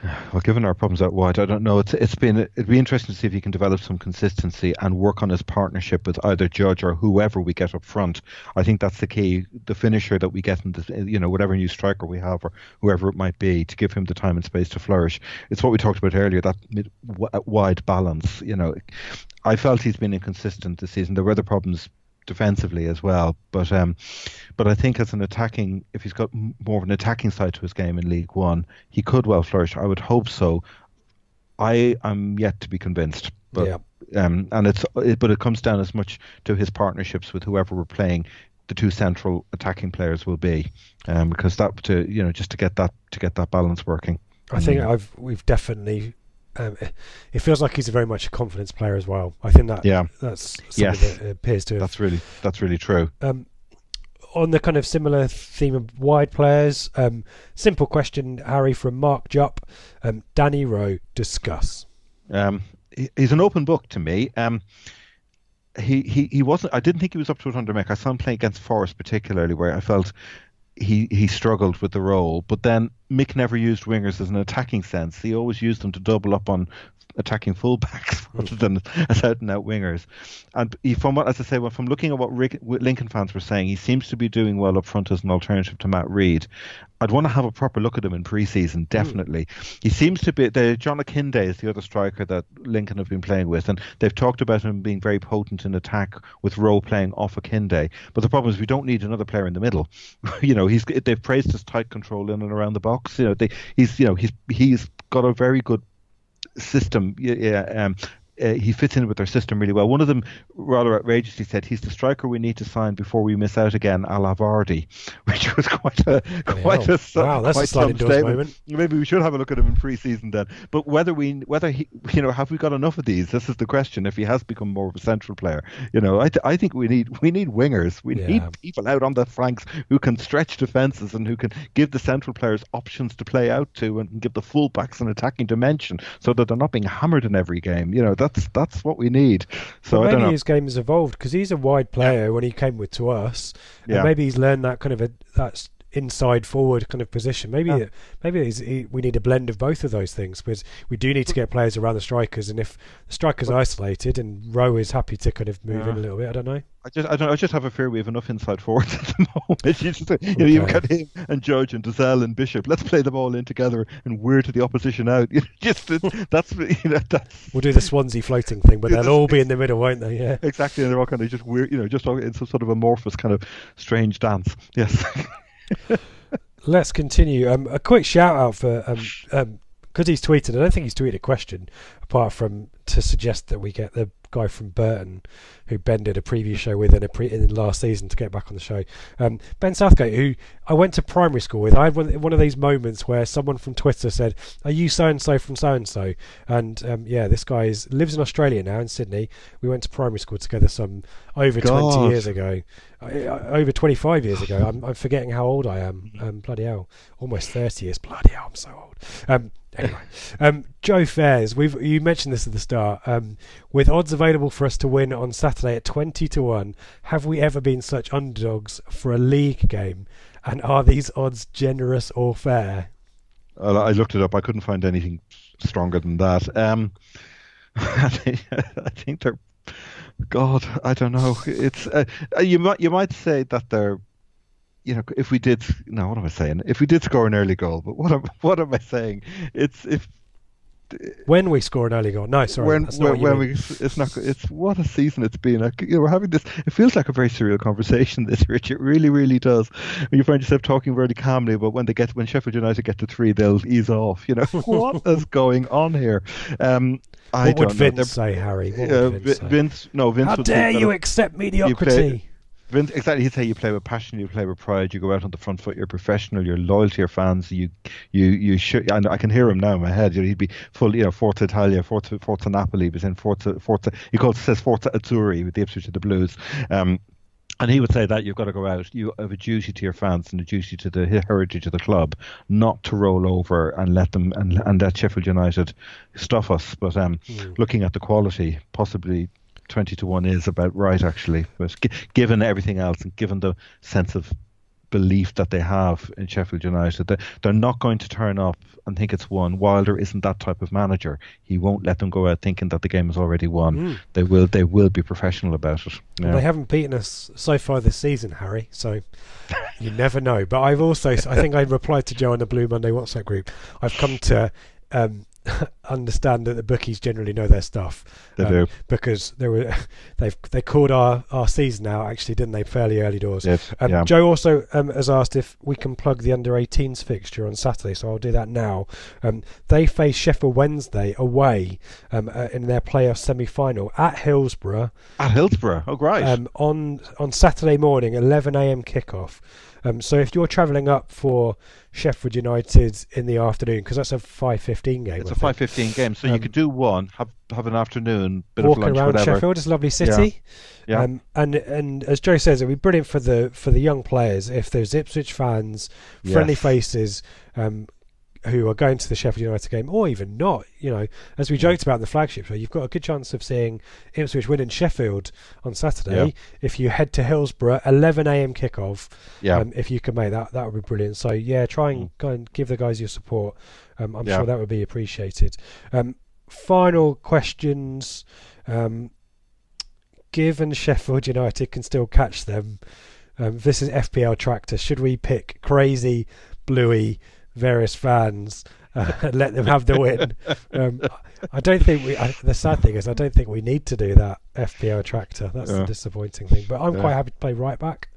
[SPEAKER 1] *sighs*
[SPEAKER 2] Well, given our problems out wide, I don't know. It's it's been it'd be interesting to see if he can develop some consistency and work on his partnership with either Judge or whoever we get up front. I think that's the key. The finisher that we get in the you know whatever new striker we have or whoever it might be to give him the time and space to flourish. It's what we talked about earlier. That mid, wide balance. You know, I felt he's been inconsistent this season. There were other problems defensively as well. But um, but I think as an attacking, if he's got more of an attacking side to his game in League One, he could well flourish. I would hope so. I am yet to be convinced, but
[SPEAKER 1] Yeah.
[SPEAKER 2] um, and it's it, but it comes down as much to his partnerships with whoever we're playing. The two central attacking players will be, um, because that to you know just to get that to get that balance working.
[SPEAKER 1] I think
[SPEAKER 2] Mm.
[SPEAKER 1] I've we've definitely. Um, it feels like he's a very much a confidence player as well. I think that
[SPEAKER 2] Yeah.
[SPEAKER 1] that's something
[SPEAKER 2] Yes.
[SPEAKER 1] that appears to have
[SPEAKER 2] That's really that's really true.
[SPEAKER 1] Um, on the kind of similar theme of wide players, um, simple question, Harry, from Mark Jupp. Um, Danny Rowe, discuss.
[SPEAKER 2] Um, he's an open book to me. Um, he, he he wasn't. I didn't think he was up to it under Mick. I saw him playing against Forest particularly, where I felt he he struggled with the role. But then Mick never used wingers as an attacking sense. He always used them to double up on attacking fullbacks *laughs* rather than *laughs* as out and out wingers. And he, from what, as I say, well, from looking at what Rick, Lincoln fans were saying, he seems to be doing well up front as an alternative to Matt Rhead. I'd want to have a proper look at him in pre-season, definitely. Mm. He seems to be. The, John Akinde is the other striker that Lincoln have been playing with, and they've talked about him being very potent in attack with Rowe playing off Akinde. But the problem is we don't need another player in the middle. *laughs* you know, he's they've praised his tight control in and around the box. You know, they, he's you know he's he's got a very good system. Yeah, um, uh, he fits in with their system really well. One of them rather outrageously said he's the striker we need to sign before we miss out again, a la Vardy, *laughs* which was quite a quite a
[SPEAKER 1] wow, that's
[SPEAKER 2] quite
[SPEAKER 1] a
[SPEAKER 2] statement. Maybe we should have a look at him in pre-season then. But whether we whether he *laughs* you know have we got enough of these? This is the question. If he has become more of a central player, you know, I th- I think we need we need wingers. We yeah. need people out on the flanks who can stretch defenses and who can give the central players options to play out to and give the fullbacks an attacking dimension so that they're not being hammered in every game. You know, that's that's that's what we need. So
[SPEAKER 1] well,
[SPEAKER 2] maybe
[SPEAKER 1] his game has evolved because he's a wide player yeah. when he came with to us. Yeah. maybe he's learned that kind of a that's inside forward kind of position. Maybe yeah. maybe we need a blend of both of those things because we do need to get players around the strikers. And if the strikers are isolated and Rowe is happy to kind of move yeah. in a little bit, I don't know.
[SPEAKER 2] I just I don't I just have a fear we have enough inside forwards *laughs* at the moment. You, just, you okay. know you've got him and Judge and Dozzell and Bishop. Let's play them all in together and weird to the opposition out. *laughs* just *laughs* that's you know that's.
[SPEAKER 1] We'll do the Swansea floating thing, but they'll all be in the middle, won't they? Yeah.
[SPEAKER 2] Exactly, and they're all kind of just weird, you know, just in some sort of amorphous kind of strange dance. Yes.
[SPEAKER 1] Let's continue. Um, a quick shout out for um, um, because he's tweeted. I don't think he's tweeted a question apart from to suggest that we get the guy from Burton who Ben did a preview show with in a pre in last season to get back on the show. Um, ben Southgate, who I went to primary school with. I had one, one of these moments where someone from Twitter said, "Are you so and so from so and so?" And um, yeah, this guy is, lives in Australia now in Sydney. We went to primary school together some over God. twenty years ago, uh, over twenty five years ago. I'm, I'm, forgetting how old I am. Um, bloody hell, almost thirty years. Bloody hell, I'm so old. Um, anyway, *laughs* um, Joe Fairs, we've you mentioned this at the start. Um, with odds available for us to win on Saturday at twenty to one, have we ever been such underdogs for a league game? And are these odds generous or fair?
[SPEAKER 2] I looked it up. I couldn't find anything stronger than that. Um, *laughs* I think they're. God, I don't know. It's uh, you might you might say that they're you know, if we did, no, what am I saying? If we did score an early goal, but what am, *laughs* what am I saying? It's if
[SPEAKER 1] when we score an early goal. No, sorry,
[SPEAKER 2] when, when, when we, it's not. It's what a season it's been. Like, you know, we're having this. It feels like a very surreal conversation. *laughs* This, Rich. It really, really does. When you find yourself talking very calmly, but when they get when Sheffield United get to three, they'll ease off. You know, *laughs* what is going on here? Um, I
[SPEAKER 1] what would Vince say, Harry? What uh, Vince,
[SPEAKER 2] Vince, no, Vince.
[SPEAKER 1] How dare you accept mediocrity?
[SPEAKER 2] Vince, exactly. He'd say you play with passion, you play with pride, you go out on the front foot, you're professional, you're loyal to your fans. You, you, you should. And I can hear him now in my head. You know, he'd be full, you know, Forza Italia, Forza, Forza Napoli, but in Forza, Forza. He calls says Forza Azzurri with the Ipswich of the Blues. Um, and he would say that you've got to go out. You have a duty to your fans and a duty to the heritage of the club, not to roll over and let them and, and let Sheffield United stuff us. But um, mm. looking at the quality, possibly 20 to 1 is about right, actually. But g- given everything else and given the sense of belief that they have in Sheffield United, they, they're not going to turn up and think it's won. Wilder isn't that type of manager. He won't let them go out thinking that the game is already won. Mm. They will they will be professional about it.
[SPEAKER 1] Yeah. Well, they haven't beaten us so far this season, Harry, so you never know. But I've also, I think I replied to Joe on the Blue Monday WhatsApp group, I've come to um, *laughs* understand that the bookies generally know their stuff.
[SPEAKER 2] They um, do
[SPEAKER 1] because they were *laughs* they've they called our, our season out actually, didn't they? Fairly early doors.
[SPEAKER 2] Yes.
[SPEAKER 1] Um,
[SPEAKER 2] yeah.
[SPEAKER 1] Joe also um, has asked if we can plug the under 18s fixture on Saturday, so I'll do that now. Um, they face Sheffield Wednesday away um, uh, in their playoff semi final at Hillsborough.
[SPEAKER 2] At Hillsborough, oh great!
[SPEAKER 1] Um, on on Saturday morning, 11 a.m. kickoff. Um, so if you're travelling up for Sheffield United in the afternoon, because that's a five fifteen game.
[SPEAKER 2] It's I a five fifteen game, so um, you could do one, have have an afternoon, bit
[SPEAKER 1] walk
[SPEAKER 2] of lunch,
[SPEAKER 1] around
[SPEAKER 2] whatever.
[SPEAKER 1] Sheffield. It's a lovely city.
[SPEAKER 2] Yeah. yeah. Um,
[SPEAKER 1] and and as Joe says, it'd be brilliant for the for the young players if there's Ipswich fans, friendly yes. faces. Um, who are going to the Sheffield United game, or even not. You know, as we joked about in the flagship show, you've got a good chance of seeing Ipswich win in Sheffield on Saturday. Yeah. If you head to Hillsborough, 11 a.m. kickoff.
[SPEAKER 2] Yeah.
[SPEAKER 1] Um, if you can make that, that would be brilliant. So yeah, try and mm. go and give the guys your support. Um, I'm yeah. sure that would be appreciated. Um, final questions. Um, given Sheffield United can still catch them, um, this is FPL Tractor. Should we pick crazy, bluey, various fans uh, *laughs* let them have the win? Um, I don't think we. I, the sad thing is, I don't think we need to do that FPL Tractor. That's
[SPEAKER 2] Yeah.
[SPEAKER 1] the disappointing thing. But I'm
[SPEAKER 2] Yeah.
[SPEAKER 1] quite happy to play right back.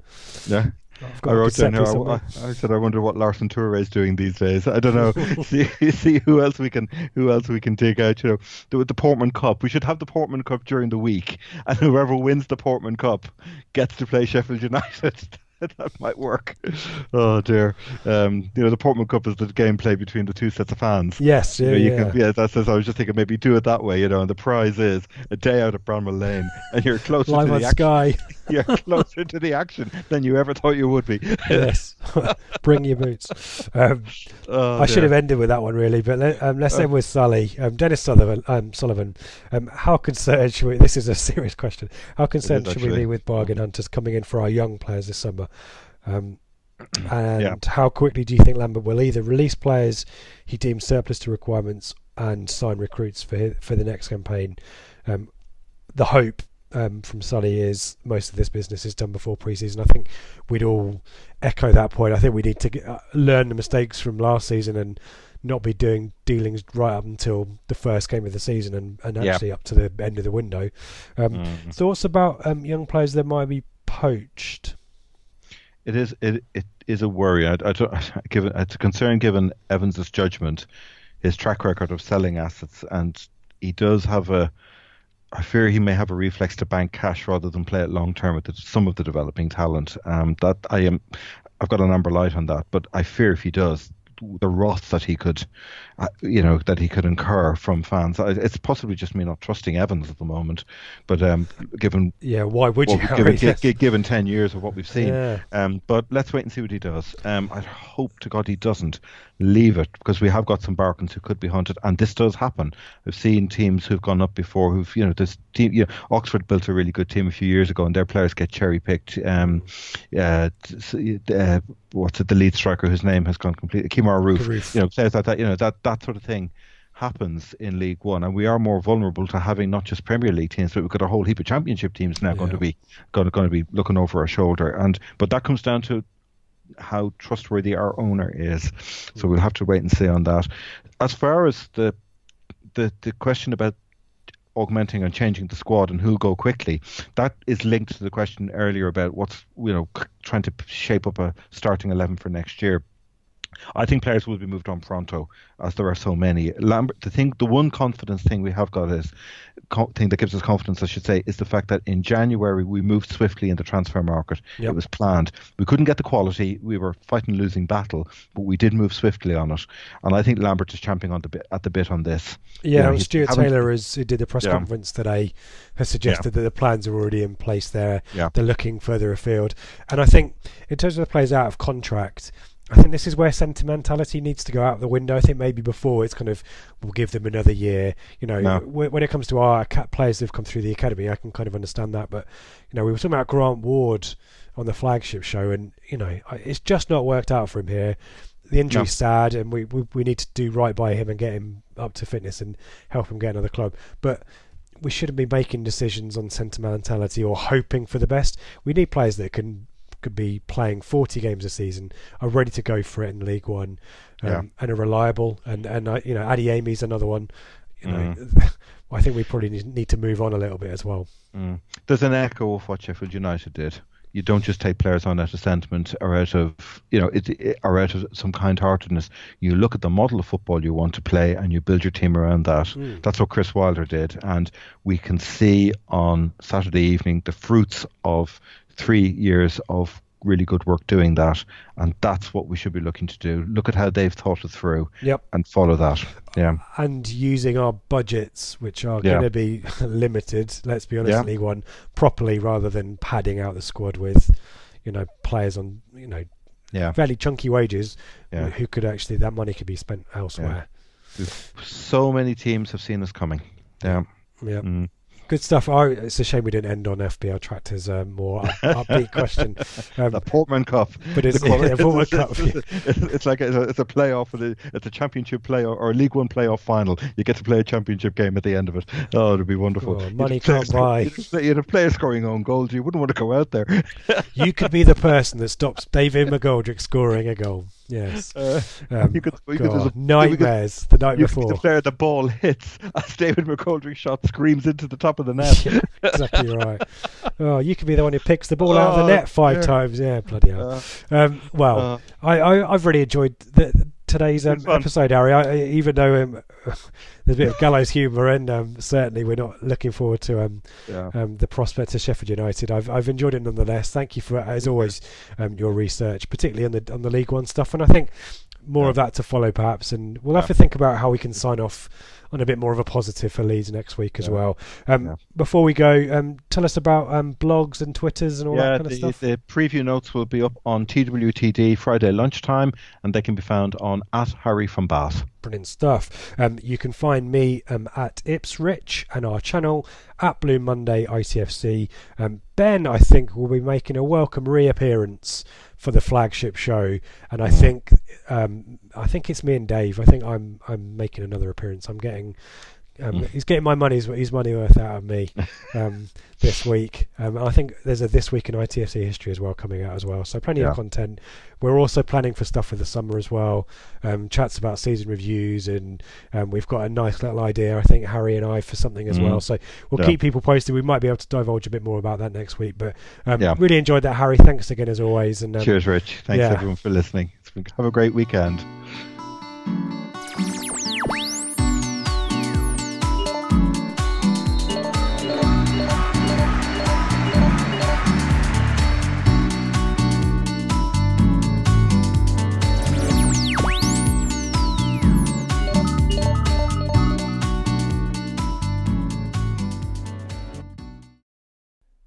[SPEAKER 2] Yeah.
[SPEAKER 1] I've got a
[SPEAKER 2] wrote down here. I, I said I wonder what Larson Toure is doing these days. I don't know. *laughs* see, *laughs* see who else we can who else we can dig out. You know, the, the Portman Cup. We should have the Portman Cup during the week, and whoever wins the Portman Cup gets to play Sheffield United. *laughs* that might work. Oh dear. Um, you know, the Portman Cup is the gameplay between the two sets of fans.
[SPEAKER 1] Yes, yeah,
[SPEAKER 2] You know, you
[SPEAKER 1] yeah.
[SPEAKER 2] Can, yeah, that's, that's. I was just thinking maybe do it that way. You know, and the prize is a day out at Bramall Lane, *laughs* and you're closer
[SPEAKER 1] Live
[SPEAKER 2] to the action.
[SPEAKER 1] Sky. *laughs*
[SPEAKER 2] You're closer to the action than you ever thought you would be.
[SPEAKER 1] yes, bring your boots. Um,
[SPEAKER 2] Oh,
[SPEAKER 1] I should have ended with that one really, but let, um, let's end with Sally. Um, Dennis Sullivan. Um, Sullivan. Um, how concerned should we? This is a serious question. How concerned should we be with bargain hunters coming in for our young players this summer? Um, *clears throat* and
[SPEAKER 2] Yeah.
[SPEAKER 1] how quickly do you think Lambert will either release players he deems surplus to requirements and sign recruits for for the next campaign? Um, the hope um, from Sully is most of this business is done before pre-season. I think we'd all echo that point. I think we need to get, uh, learn the mistakes from last season and not be doing dealings right up until the first game of the season and, and
[SPEAKER 2] Yeah.
[SPEAKER 1] actually up to the end of the window. Um,
[SPEAKER 2] Mm.
[SPEAKER 1] Thoughts about um, young players that might be poached?
[SPEAKER 2] It is it it is a worry. I, I *laughs* given it's a concern given Evans's judgment, his track record of selling assets, and he does have a. I fear he may have a reflex to bank cash rather than play it long term with the, some of the developing talent. Um, that I am, I've got an amber light on that, but I fear if he does, the wrath that he could, you know, that he could incur from fans. It's possibly just me not trusting Evans at the moment, but um, given
[SPEAKER 1] Yeah, why would
[SPEAKER 2] well,
[SPEAKER 1] you?
[SPEAKER 2] given,
[SPEAKER 1] Harry?
[SPEAKER 2] gi- *laughs* gi- given 10 years of what we've seen.
[SPEAKER 1] Yeah.
[SPEAKER 2] Um, but let's wait and see what he does. Um, I hope to God he doesn't leave it because we have got some Barkins who could be hunted, and this does happen. I've seen teams who've gone up before who've, you know, this team, you know, Oxford built a really good team a few years ago, and their players get cherry picked. Um, uh, uh, what's it, the lead striker whose name has gone completely, Kemar Roofe,
[SPEAKER 1] Roofe.
[SPEAKER 2] you know, players like that, you know, that, that sort of thing happens in League One, and we are more vulnerable to having not just Premier League teams, but we've got a whole heap of Championship teams now going to be going to, going to be looking over our shoulder. And but that comes down to how trustworthy our owner is. So we'll have to wait and see on that. As far as the the the question about augmenting and changing the squad and who'll go quickly, that is linked to the question earlier about what's you know trying to shape up a starting eleven for next year. I think players will be moved on pronto, as there are so many. Lambert, the thing, the one confidence thing we have got is co- thing that gives us confidence, I should say, is the fact that in January we moved swiftly in the transfer market.
[SPEAKER 1] Yep.
[SPEAKER 2] It was planned. We couldn't get the quality. We were fighting a losing battle, but we did move swiftly on it. And I think Lambert is champing on the bit at the bit on this.
[SPEAKER 1] Yeah,
[SPEAKER 2] You know,
[SPEAKER 1] Stuart Taylor, has, who did the press
[SPEAKER 2] Yeah.
[SPEAKER 1] conference today, has suggested that the plans are already in place there.
[SPEAKER 2] Yeah.
[SPEAKER 1] They're looking further afield. And I think, in terms of the players out of contract, I think this is where sentimentality needs to go out the window. I think maybe before it's kind of, we'll give them another year. You know,
[SPEAKER 2] No.
[SPEAKER 1] when it comes to our players that have come through the academy, I can kind of understand that. But, you know, we were talking about Grant Ward on the flagship show, and, you know, it's just not worked out for him here. The injury's sad, and we, we we need to do right by him and get him up to fitness and help him get another club. But we shouldn't be making decisions on sentimentality or hoping for the best. We need players that can could be playing 40 games a season, are ready to go for it in League One, um,
[SPEAKER 2] Yeah.
[SPEAKER 1] and are reliable. And and uh, you know, Addy Amy's another one. You know,
[SPEAKER 2] Mm. *laughs*
[SPEAKER 1] I think we probably need, to move on a little bit as well.
[SPEAKER 2] Mm. There's an echo of what Sheffield United did. You don't just take players on out of sentiment or out of you know it, it or out of some kind-heartedness. You look at the model of football you want to play and you build your team around that. That's what Chris Wilder did, and we can see on Saturday evening the fruits of three years of really good work doing that, and that's what we should be looking to do. Look at how they've thought it through
[SPEAKER 1] Yep.
[SPEAKER 2] and follow that. Yeah.
[SPEAKER 1] And using our budgets, which are
[SPEAKER 2] Yeah.
[SPEAKER 1] going to be *laughs* limited, let's be honest,
[SPEAKER 2] Yeah.
[SPEAKER 1] League One, properly rather than padding out the squad with, you know, players on, you know,
[SPEAKER 2] Yeah.
[SPEAKER 1] fairly chunky wages
[SPEAKER 2] Yeah.
[SPEAKER 1] who could actually, that money could be spent elsewhere.
[SPEAKER 2] So many teams have seen us coming. Yeah.
[SPEAKER 1] Yeah.
[SPEAKER 2] Mm.
[SPEAKER 1] Good stuff. Oh, it's a shame we didn't end on FPL Tractor's uh, more up, upbeat question. *laughs*
[SPEAKER 2] Um, the Portman Cup.
[SPEAKER 1] But it's,
[SPEAKER 2] The *laughs*
[SPEAKER 1] yeah, Portman Cup.
[SPEAKER 2] it's, it's like a, it's a playoff, for the, it's a championship playoff or a League One playoff final. You get to play a championship game at the end of it. Oh, it'd be wonderful.
[SPEAKER 1] Oh, money can't buy. *laughs*
[SPEAKER 2] You'd have, players scoring own goals. You wouldn't want to go out there.
[SPEAKER 1] You could be the person that stops David McGoldrick scoring a goal. Yes.
[SPEAKER 2] Uh,
[SPEAKER 1] Um,
[SPEAKER 2] you could, you could, a-
[SPEAKER 1] nightmares the night
[SPEAKER 2] you could be
[SPEAKER 1] before.
[SPEAKER 2] the player the ball hits as David McGoldrick's shot screams into the top of the net. *laughs*
[SPEAKER 1] Yeah, exactly right. Oh, you could be the one who picks the ball out of the
[SPEAKER 2] Oh,
[SPEAKER 1] net five
[SPEAKER 2] yeah.
[SPEAKER 1] times. Yeah, bloody hell.
[SPEAKER 2] Uh,
[SPEAKER 1] Um, well,
[SPEAKER 2] uh,
[SPEAKER 1] I, I I've really enjoyed the, today's um, episode, Harry. I, even though um, *laughs* there's a bit of gallows humour, and um, certainly we're not looking forward to um,
[SPEAKER 2] yeah.
[SPEAKER 1] um, the prospect of Sheffield United. I've I've enjoyed it nonetheless. Thank you for as always um, your research, particularly on the on the League One stuff. And I think more of that to follow, perhaps. And we'll have to think about how we can sign off on a bit more of a positive for Leeds next week as well. Um. Before we go, um, tell us about um, blogs and Twitters and all that kind of
[SPEAKER 2] the,
[SPEAKER 1] stuff.
[SPEAKER 2] the preview notes will be up on TWTD Friday lunchtime, and they can be found on at Harry from Bath.
[SPEAKER 1] Brilliant stuff. Um, you can find me um, at Ipsrich and our channel at Blue Monday ITFC. Um, ben, I think, will be making a welcome reappearance for the flagship show, and I think um, I think it's me and Dave. I think I'm I'm making another appearance. I'm getting. Um,
[SPEAKER 2] Mm.
[SPEAKER 1] He's getting my money's his money worth out of me *laughs* um, this week. Um, I think there's a this week in ITFC history as well coming out as well. So plenty
[SPEAKER 2] Yeah.
[SPEAKER 1] of content. We're also planning for stuff for the summer as well. Um, chats about season reviews, and um, we've got a nice little idea. I think Harry and I for something as
[SPEAKER 2] Mm.
[SPEAKER 1] well. So we'll
[SPEAKER 2] Yeah.
[SPEAKER 1] keep people posted. We might be able to divulge a bit more about that next week. But um,
[SPEAKER 2] Yeah.
[SPEAKER 1] really enjoyed that, Harry. Thanks again as always. And
[SPEAKER 2] Cheers, Rich. Thanks
[SPEAKER 1] yeah.
[SPEAKER 2] everyone for listening. It's been, have a great weekend.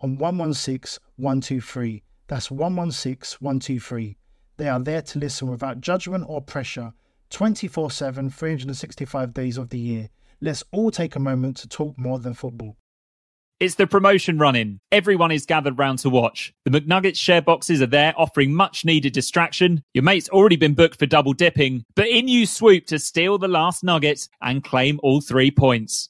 [SPEAKER 5] on 116 123. That's 116 123. They are there to listen without judgment or pressure 24 7, 365 days of the year. Let's all take a moment to talk more than football.
[SPEAKER 3] It's the promotion running. Everyone is gathered round to watch. The McNuggets share boxes are there offering much needed distraction. Your mate's already been booked for double dipping, but in you swoop to steal the last nugget and claim all three points.